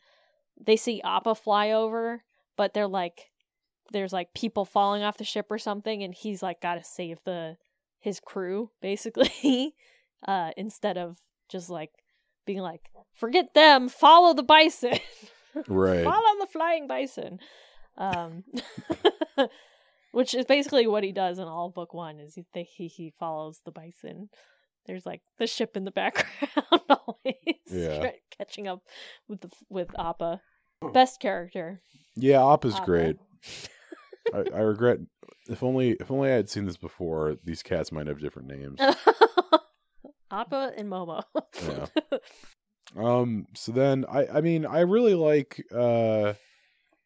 they see appa fly over but they're like there's like people falling off the ship or something and he's like got to save the his crew basically uh instead of just like being like forget them follow the bison. Right. follow the flying bison. Um which is basically what he does in all of book one is he he, he follows the bison there's like the ship in the background always Yeah. catching up with the with appa best character Yeah, Appa's Appa. great. I, I regret if only if only I had seen this before. These cats might have different names. appa and momo Yeah. Um. So then, I I mean, I really like. uh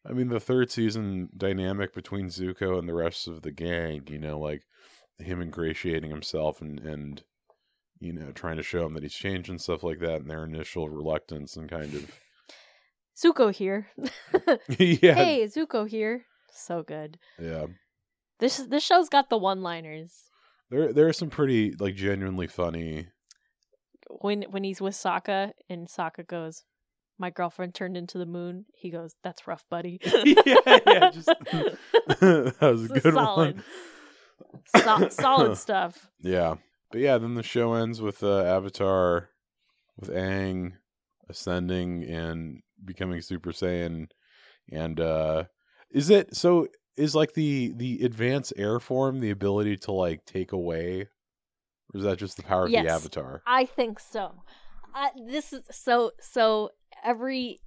I mean, the third season dynamic between Zuko and the rest of the gang. You know, like him ingratiating himself and and you know trying to show him that he's changed and stuff like that, and their initial reluctance and kind of zuko here yeah hey zuko here so good yeah. this this show's got the one liners There there are some pretty like genuinely funny. when when he's with Sokka and Sokka goes, "My girlfriend turned into the moon." He goes, "That's rough, buddy." yeah, yeah, just that was a good solid, one. so- solid stuff. Yeah, but yeah, then the show ends with uh, Avatar, with Aang ascending and becoming Super Saiyan, and uh is it so? Is like the the advanced air form the ability to like take away, or is that just the power of the Avatar? I think so. I, this is so so every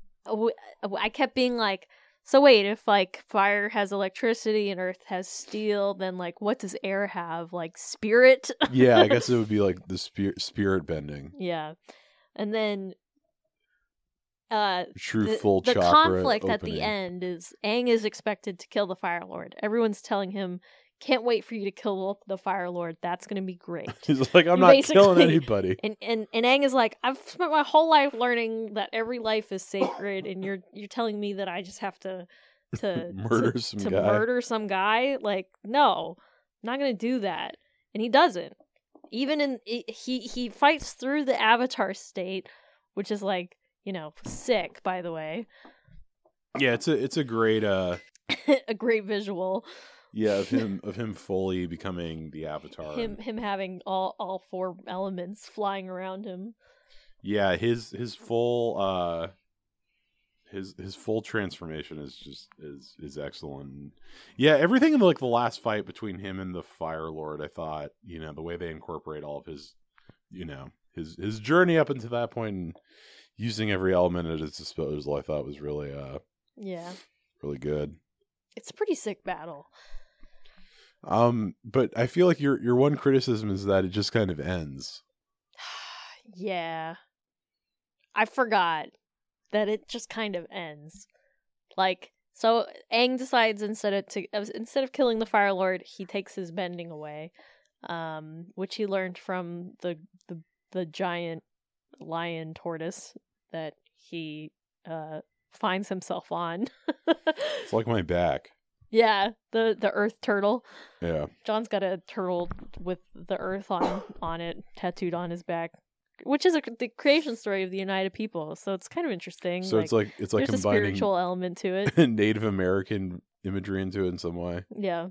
I kept being like, so wait, if like fire has electricity and earth has steel, then like what does air have? Like spirit? yeah, I guess it would be like the spirit spirit bending, yeah. And then uh true the, full the conflict at the end is Aang is expected to kill the Fire Lord. Everyone's telling him, "Can't wait for you to kill the Fire Lord. That's going to be great." He's like, I'm You not killing anybody. and and and Aang is like, "I've spent my whole life learning that every life is sacred, and you're you're telling me that I just have to to Murder to, some to guy." murder some guy? Like, no, I'm not going to do that." And he doesn't. Even in he he fights through the Avatar state, which is like you know sick. By the way. Yeah, it's a it's a great uh a great visual. Yeah of him of him fully becoming the avatar. Him him having all all four elements flying around him. Yeah, his his full uh his his full transformation is just is is excellent. Yeah, everything in the, like the last fight between him and the Fire Lord, I thought, you know, the way they incorporate all of his, you know, his his journey up until that point and using every element at his disposal, I thought was really uh Yeah. really good. It's a pretty sick battle. Um, but I feel like your your one criticism is that it just kind of ends. yeah. I forgot that it just kind of ends. Like so Aang decides instead of to uh, instead of killing the Fire Lord, he takes his bending away. Um which he learned from the the the giant lion tortoise that he uh finds himself on. It's like my back. yeah, the the earth turtle. Yeah. John's got a turtle with the earth on on it tattooed on his back, which is a, the creation story of the United People. So it's kind of interesting. So it's like it's like there's a spiritual element to it. Native American imagery into it in some way. Yeah,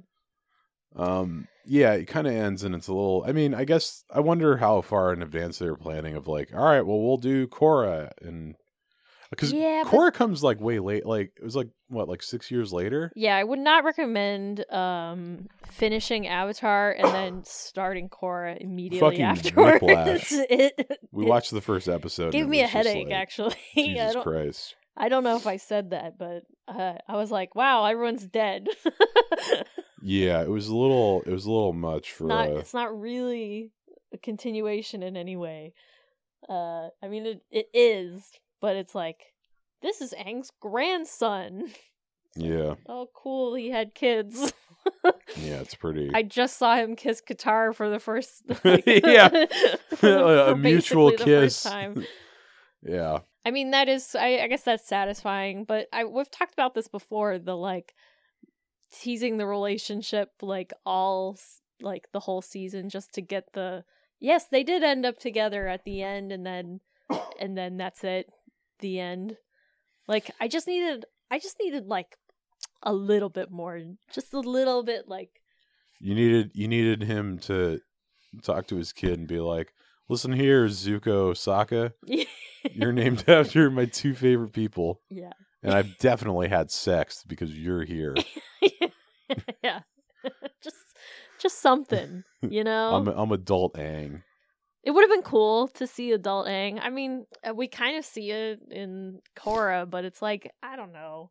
Um, yeah, it kind of ends, and it's a little. I mean, I guess I wonder how far in advance they were planning of like, all right, well, we'll do Korra and because Yeah, but- comes like way late, like it was like what, like six years later. yeah. I would not recommend um finishing Avatar and then starting Korra immediately Fucking afterwards. whiplash. it We it watched the first episode. gave me a headache. like, actually, I Jesus don't. Christ. I don't know if I said that, but uh, I was like, "Wow, everyone's dead." Yeah, it was a little. It was a little much for. not uh, it's not really a continuation in any way. Uh I mean it it is, but it's like this is Aang's grandson. yeah, Oh cool, he had kids. yeah, it's pretty. I just saw him kiss Katara for the first Yeah. for a mutual basically the first kiss. yeah, I mean that is I, I guess that's satisfying, but I we've talked about this before, the like teasing the relationship like all like the whole season just to get the yes, they did end up together at the end and then and then that's it. The end. Like I just needed I just needed like a little bit more. Just a little bit like you needed you needed him to talk to his kid and be like, "Listen here, Zuko Sokka, you're named after my two favorite people, yeah. and I've definitely had sex because you're here. yeah. just just something, you know? I'm I'm adult Aang. It would have been cool to see adult Aang. I mean, uh, we kind of see it in Korra, but it's like I don't know.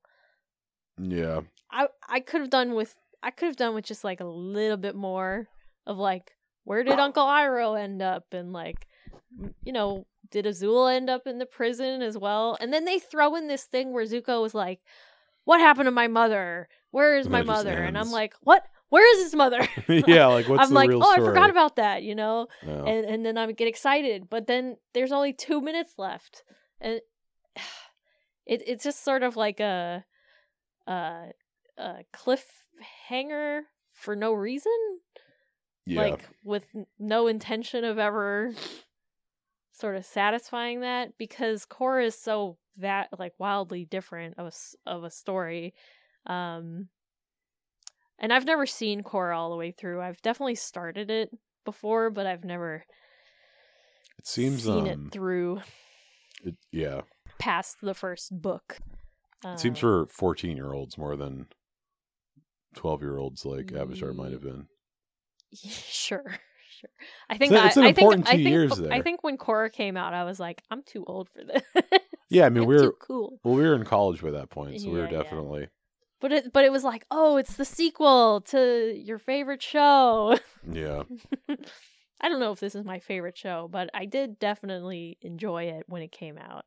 Yeah, I I could have done with I could have done with just like a little bit more of like where did Uncle Iroh end up and like you know did Azula end up in the prison as well? And then they throw in this thing where Zuko was like, "What happened to my mother? Where is And my mother?" And I'm like, "What? Where is his mother?" yeah. Like, what's I'm like, "Oh, story? I forgot about that," you know Yeah. and and then I would get excited, but then there's only two minutes left, and it it's just sort of like a a, a cliffhanger for no reason, yeah. like with no intention of ever sort of satisfying that because Korra is so that like wildly different of a of a story. Um, and I've never seen Korra all the way through. I've definitely started it before, but I've never it seems seen um, it through it, yeah. past the first book. It seems Uh, for 14 year olds more than 12 year olds like Avatar might have been. sure, sure. I think It's I, an I think important I two think years I there. think when Korra came out, I was like, I'm too old for this. Yeah, I mean, I'm we're- cool. Well, we were in college by that point, so we were definitely. yeah. But it but it was like, oh, it's the sequel to your favorite show. Yeah. I don't know if this is my favorite show, but I did definitely enjoy it when it came out.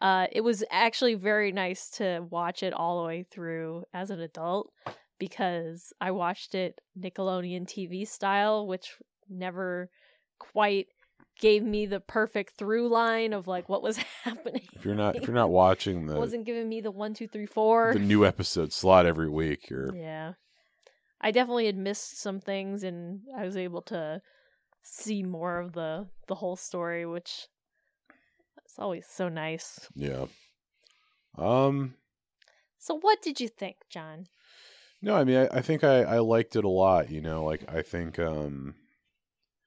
Uh, it was actually very nice to watch it all the way through as an adult because I watched it Nickelodeon TV style, which never quite gave me the perfect through line of like what was happening. If you're not if you're not watching the wasn't giving me the one, two, three, four. the new episode slot every week, you're Yeah. I definitely had missed some things and I was able to see more of the the whole story, which is always so nice. yeah. Um So what did you think, John? no, I mean I, I think I, I liked it a lot, you know, like I think um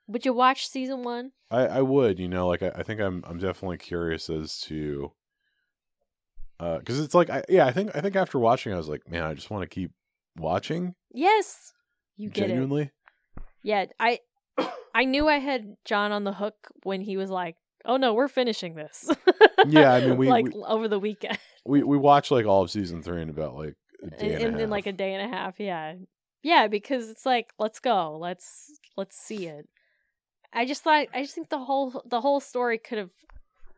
Would you watch season one? I, I would, you know, like I, I think I'm I'm definitely curious as to uh, because it's like I, yeah i think i think after watching i was like man i just want to keep watching Yes, you get it. genuinely Yeah, I I knew I had John on the hook when he was like, "Oh no, we're finishing this." Yeah, I mean, we- like we- over the weekend we we watched like all of season three in about like a in, day and, in, in like a day and a half. Yeah, yeah, because it's like, let's go, let's let's see it. I just thought, I just think the whole the whole story could have,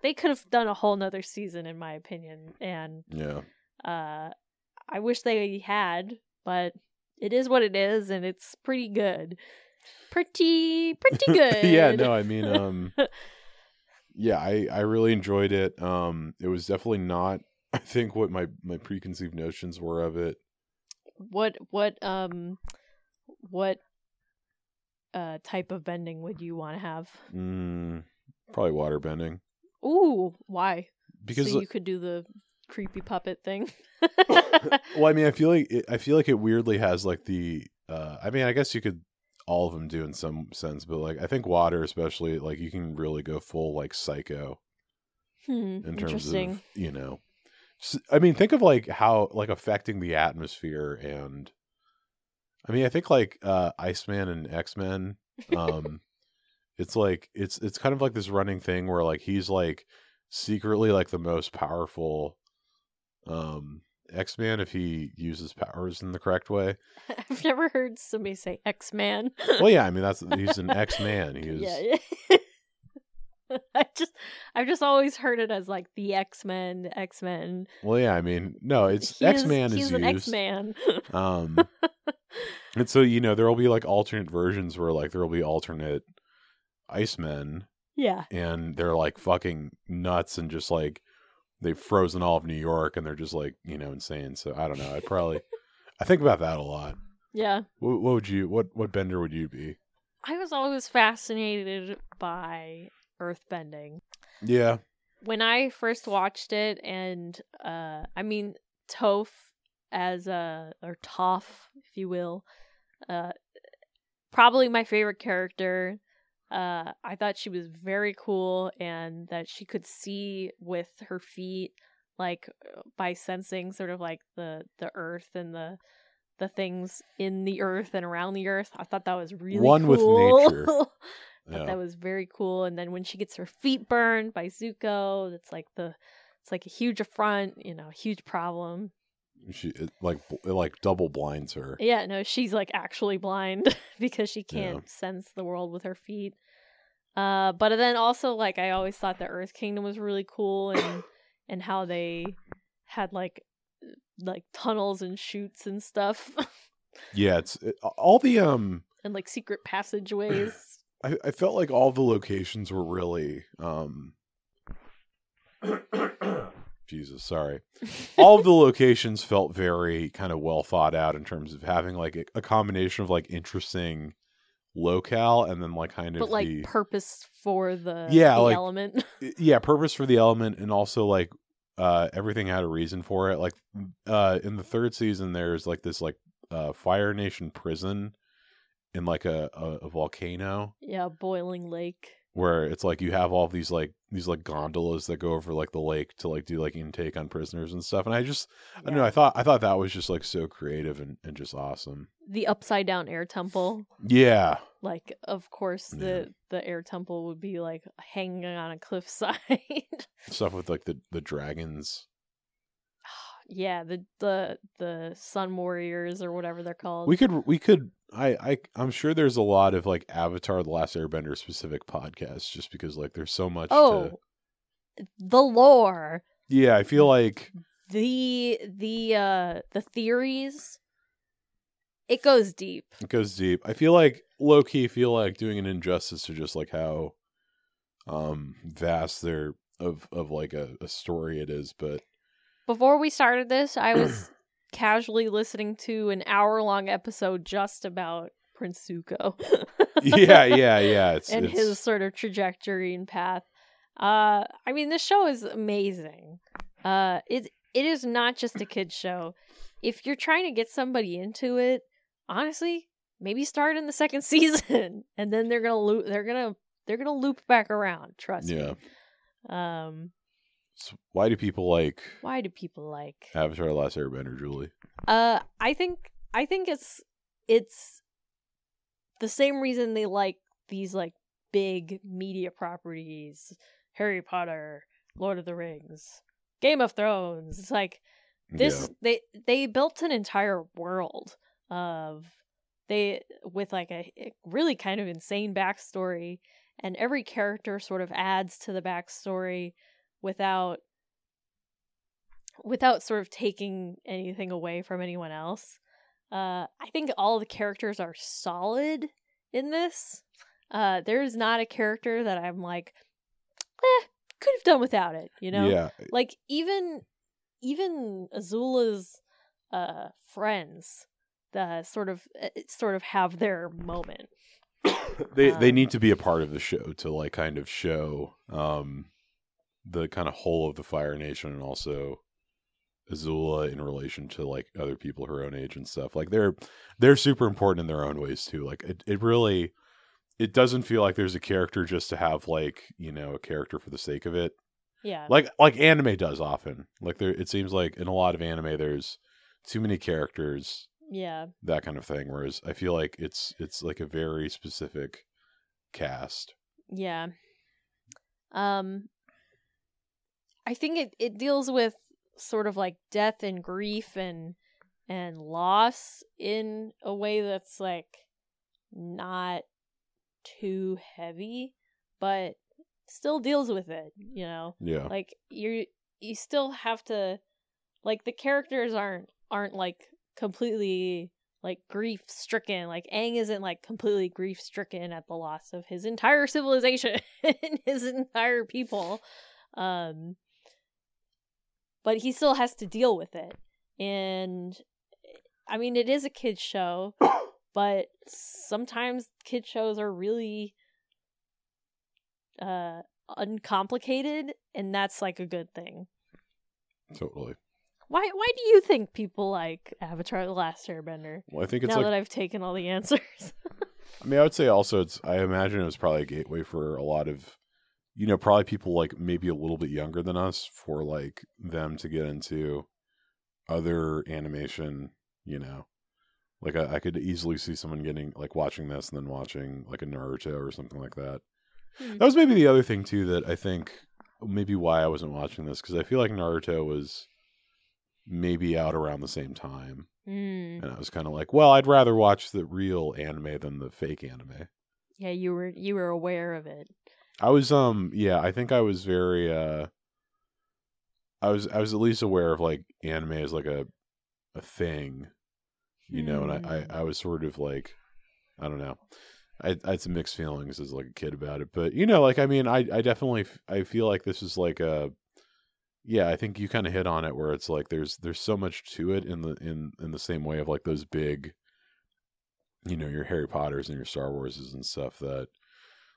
they could have done a whole nother season, in my opinion, and yeah. uh, I wish they had, but it is what it is, and it's pretty good, pretty pretty good. yeah no i mean um yeah i i really enjoyed it. Um it was definitely not i think what my my preconceived notions were of it. What what um what uh type of bending would you want to have? mm, probably water bending Ooh, why? because so you could do the creepy puppet thing. well i mean i feel like it, i feel like it weirdly has like the uh i mean i guess you could all of them do in some sense but like i think water especially like you can really go full like psycho hmm, in terms interesting. of you know I mean think of like how like affecting the atmosphere and i mean i think like uh iceman and x-men um it's like it's it's kind of like this running thing where like he's like secretly like the most powerful um x-man if he uses powers in the correct way I've never heard somebody say X Man. well yeah i mean that's he's an x-man he is yeah. yeah. I just I've just always heard it as like the X Men, X Men. well yeah i mean no it's x-man is He's an used X Man. Um, and so you know there will be like alternate versions where like there will be alternate Icemen, yeah. and they're like fucking nuts and just like they've frozen all of New York and they're just like you know insane. So I don't know. I'd probably I think about that a lot. Yeah. What, what would you what what bender would you be? I was always fascinated by earthbending. Yeah, When I first watched it and uh I mean Toph as a or Toph, if you will, uh probably my favorite character. Uh I thought she was very cool and that she could see with her feet like by sensing sort of like the the earth and the the things in the earth and around the earth. I thought that was really One with cool. nature. Yeah. that was very cool. And then when she gets her feet burned by Zuko, it's like the it's like a huge affront, you know, huge problem. She it, like it like double blinds her. Yeah, no, she's like actually blind because she can't sense the world with her feet. Uh, but then also like I always thought the Earth Kingdom was really cool and and how they had like like tunnels and chutes and stuff Yeah, it's it, all the um. and like secret passageways. I, I felt like all the locations were really um Jesus, sorry. All of the locations felt very kind of well thought out in terms of having like a, a combination of like interesting locale and then like kind of but like the purpose for the, Yeah, the like- element. yeah, purpose for the element and also like uh everything had a reason for it. Like uh in the third season there's like this like uh Fire Nation prison in like a, a, a volcano yeah, boiling lake. Where it's like you have all these like these like gondolas that go over like the lake to like do like intake on prisoners and stuff. And I just I don't know, I thought I thought that was just like so creative and, and just awesome. the upside down air temple. Yeah. Like, of course, Yeah. the the air temple would be like hanging on a cliffside. Stuff with like the, the dragons. Yeah, the the the sun warriors or whatever they're called. We could we could I, I I'm sure there's a lot of like Avatar the Last Airbender specific podcasts just because like there's so much to oh, the lore, Yeah, I feel like the the uh the theories. It goes deep. it goes deep. I feel like low key feel like doing an injustice to just like how um vast their of of like a, a story it is, but Before we started this, I was casually listening to an hour long episode just about Prince Zuko. yeah, yeah, yeah. It's and it's, his sort of trajectory and path. Uh, I mean, this show is amazing. Uh, it it is not just a kids show. If you're trying to get somebody into it, honestly, maybe start in the second season, and then they're gonna loop. They're gonna they're gonna loop back around. Trust yeah. me. Um, So why do people like Why do people like Avatar: The Last Airbender, Julie? Uh, I think I think it's it's the same reason they like these like big media properties, Harry Potter, Lord of the Rings, Game of Thrones. It's like this they they built an entire world of they with like a, a really kind of insane backstory and every character sort of adds to the backstory without without sort of taking anything away from anyone else. Uh, I think all the characters are solid in this. Uh, there's not a character that I'm like, eh, could have done without it. You know, yeah, like even even Azula's uh friends, the sort of uh, sort of have their moment. they they Um, need to be a part of the show to like kind of show um the kind of whole of the Fire Nation and also Azula in relation to like other people her own age and stuff. Like they're they're super important in their own ways too. Like it, it really it doesn't feel like there's a character just to have like, you know, a character for the sake of it. Yeah, Like like anime does often. Like there it seems like in a lot of anime there's too many characters yeah, that kind of thing. Whereas I feel like it's it's like a very specific cast. yeah. Um, I think it it deals with sort of like death and grief and and loss in a way that's like not too heavy, but still deals with it. You know, Yeah, like you you still have to like the characters aren't aren't like completely like grief stricken like Aang isn't like completely grief stricken at the loss of his entire civilization and his entire people. Um but he still has to deal with it. And i mean it is a kids show but sometimes kid shows are really uh uncomplicated and that's like a good thing. Totally. why why do you think people like avatar the last airbender? Well, I think it's now like that i've taken all the answers. I mean, I would say also it's I imagine it was probably a gateway for a lot of you know, probably people like maybe a little bit younger than us for like them to get into other animation, you know. Like I, I could easily see someone getting like watching this and then watching like a Naruto or something like that. Hmm. That was maybe the other thing too that I think maybe why I wasn't watching this because I feel like Naruto was maybe out around the same time, Mm. and I was kind of like, well, I'd rather watch the real anime than the fake anime. yeah you were you were aware of it I was um yeah, I think I was very uh I was I was at least aware of like anime as like a a thing. You know, and I, Hmm. I I was sort of like I don't know. I, I had some mixed feelings as like a kid about it, but you know, like I mean, I I definitely f- I feel like this is like a yeah, I think you kind of hit on it where it's like there's there's so much to it in the in in the same way of like those big you know, your Harry Potters and your Star Warses and stuff that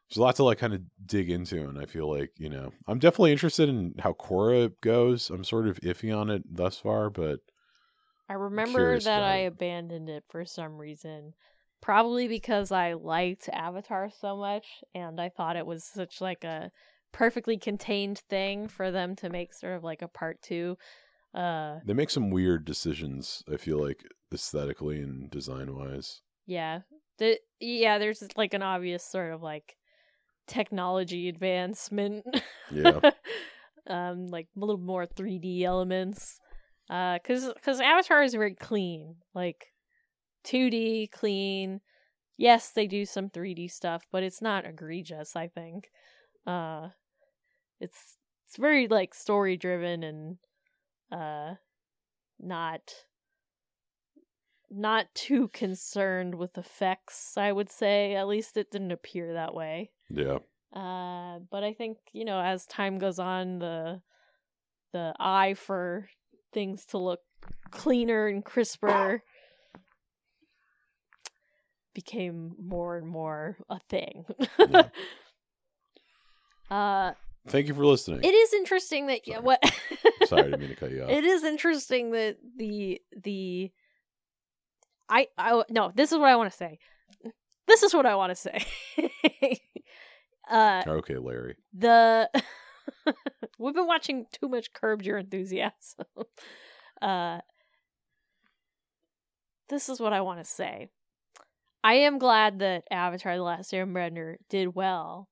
there's a lot to like kind of dig into and I feel like, you know, I'm definitely interested in how Korra goes. I'm sort of iffy on it thus far, but I remember that I it. abandoned it for some reason. Probably because I liked Avatar so much and I thought it was such like a perfectly contained thing for them to make sort of like a part 2. Uh they make some weird decisions, I feel like aesthetically and design-wise. yeah. The, yeah, there's like an obvious sort of like technology advancement. Yeah. um like a little more 3D elements. Uh cuz cuz Avatar is very clean. Like 2D clean. Yes, they do some 3D stuff, but it's not egregious, I think. Uh it's it's very like story driven and uh not not too concerned with effects, I would say. At least it didn't appear that way. Yeah. Uh, but I think you know, as time goes on, the the eye for things to look cleaner and crisper became more and more a thing. Yeah. uh, Thank you for listening. it is interesting that yeah, what Sorry, I didn't mean to cut you off. it is interesting that the the I I no, this is what I want to say. This is what I want to say. uh okay, Larry. the We've been watching too much Curb Your Enthusiasm. uh, this is what I want to say. I am glad that Avatar: The Last Airbender did well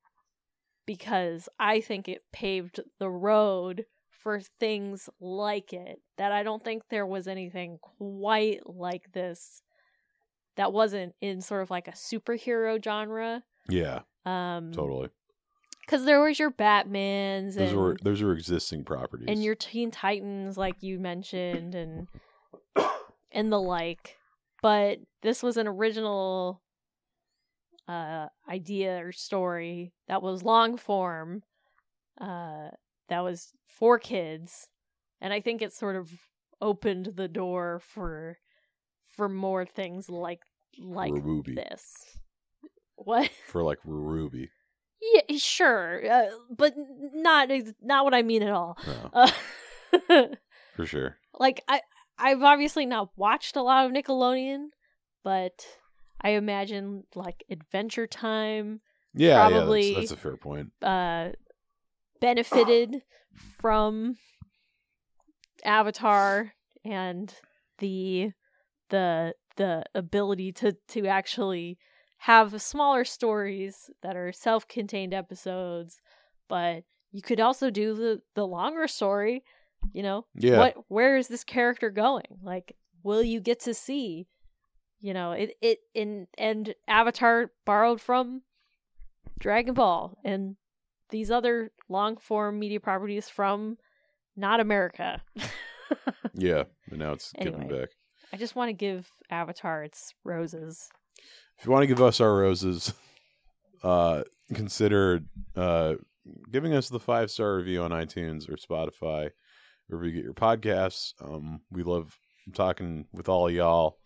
because I think it paved the road for things like it. That I don't think there was anything quite like this that wasn't in sort of like a superhero genre. Yeah, Um, totally. Because there was your Batmans Those and were those are existing properties. and your Teen Titans, like you mentioned, and and the like. But this was an original uh idea or story that was long form, uh, that was for kids, and I think it sort of opened the door for for more things like like RWBY this. What? for like RWBY. Yeah, sure, uh, but not not what I mean at all. No, Uh, for sure. like I I've obviously not watched a lot of Nickelodeon, but I imagine like Adventure Time Yeah, Probably- yeah, that's, that's a fair point. uh benefited from Avatar and the the the ability to to actually have smaller stories that are self-contained episodes, but you could also do the the longer story, you know, Yeah, what where is this character going like will you get to see you know it it in and avatar borrowed from dragon ball and these other long form media properties from not america yeah. But now it's Anyway. back. I just want to give avatar its roses If you want to give us our roses, uh, consider uh, giving us the five star review on iTunes or Spotify, wherever you get your podcasts. Um, we love talking with all of y'all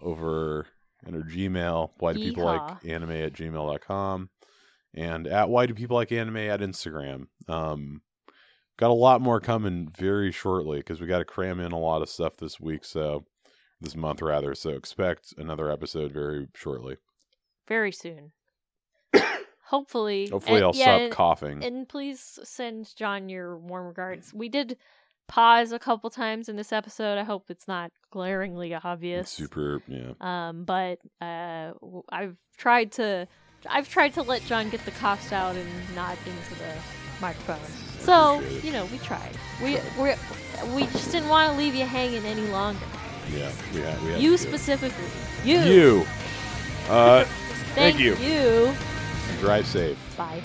over in our Gmail. Why do people like anime at gmail.com and at why do people like anime at Instagram. Um, got a lot more coming very shortly because we got to cram in a lot of stuff this week. So this month rather. So expect another episode very shortly. very soon hopefully Hopefully, and- I'll yeah, stop and- coughing. And please send John your warm regards. We did pause a couple times in this episode. I hope it's not glaringly obvious. It's super, yeah. Um, but uh, I've tried to, I've tried to let John get the coughs out and not into the microphone. So you know, we tried. We we we just didn't want to leave you hanging any longer. Yeah, we had, we You to do it. specifically. You. You. Uh, Thank you. You. drive safe. Bye.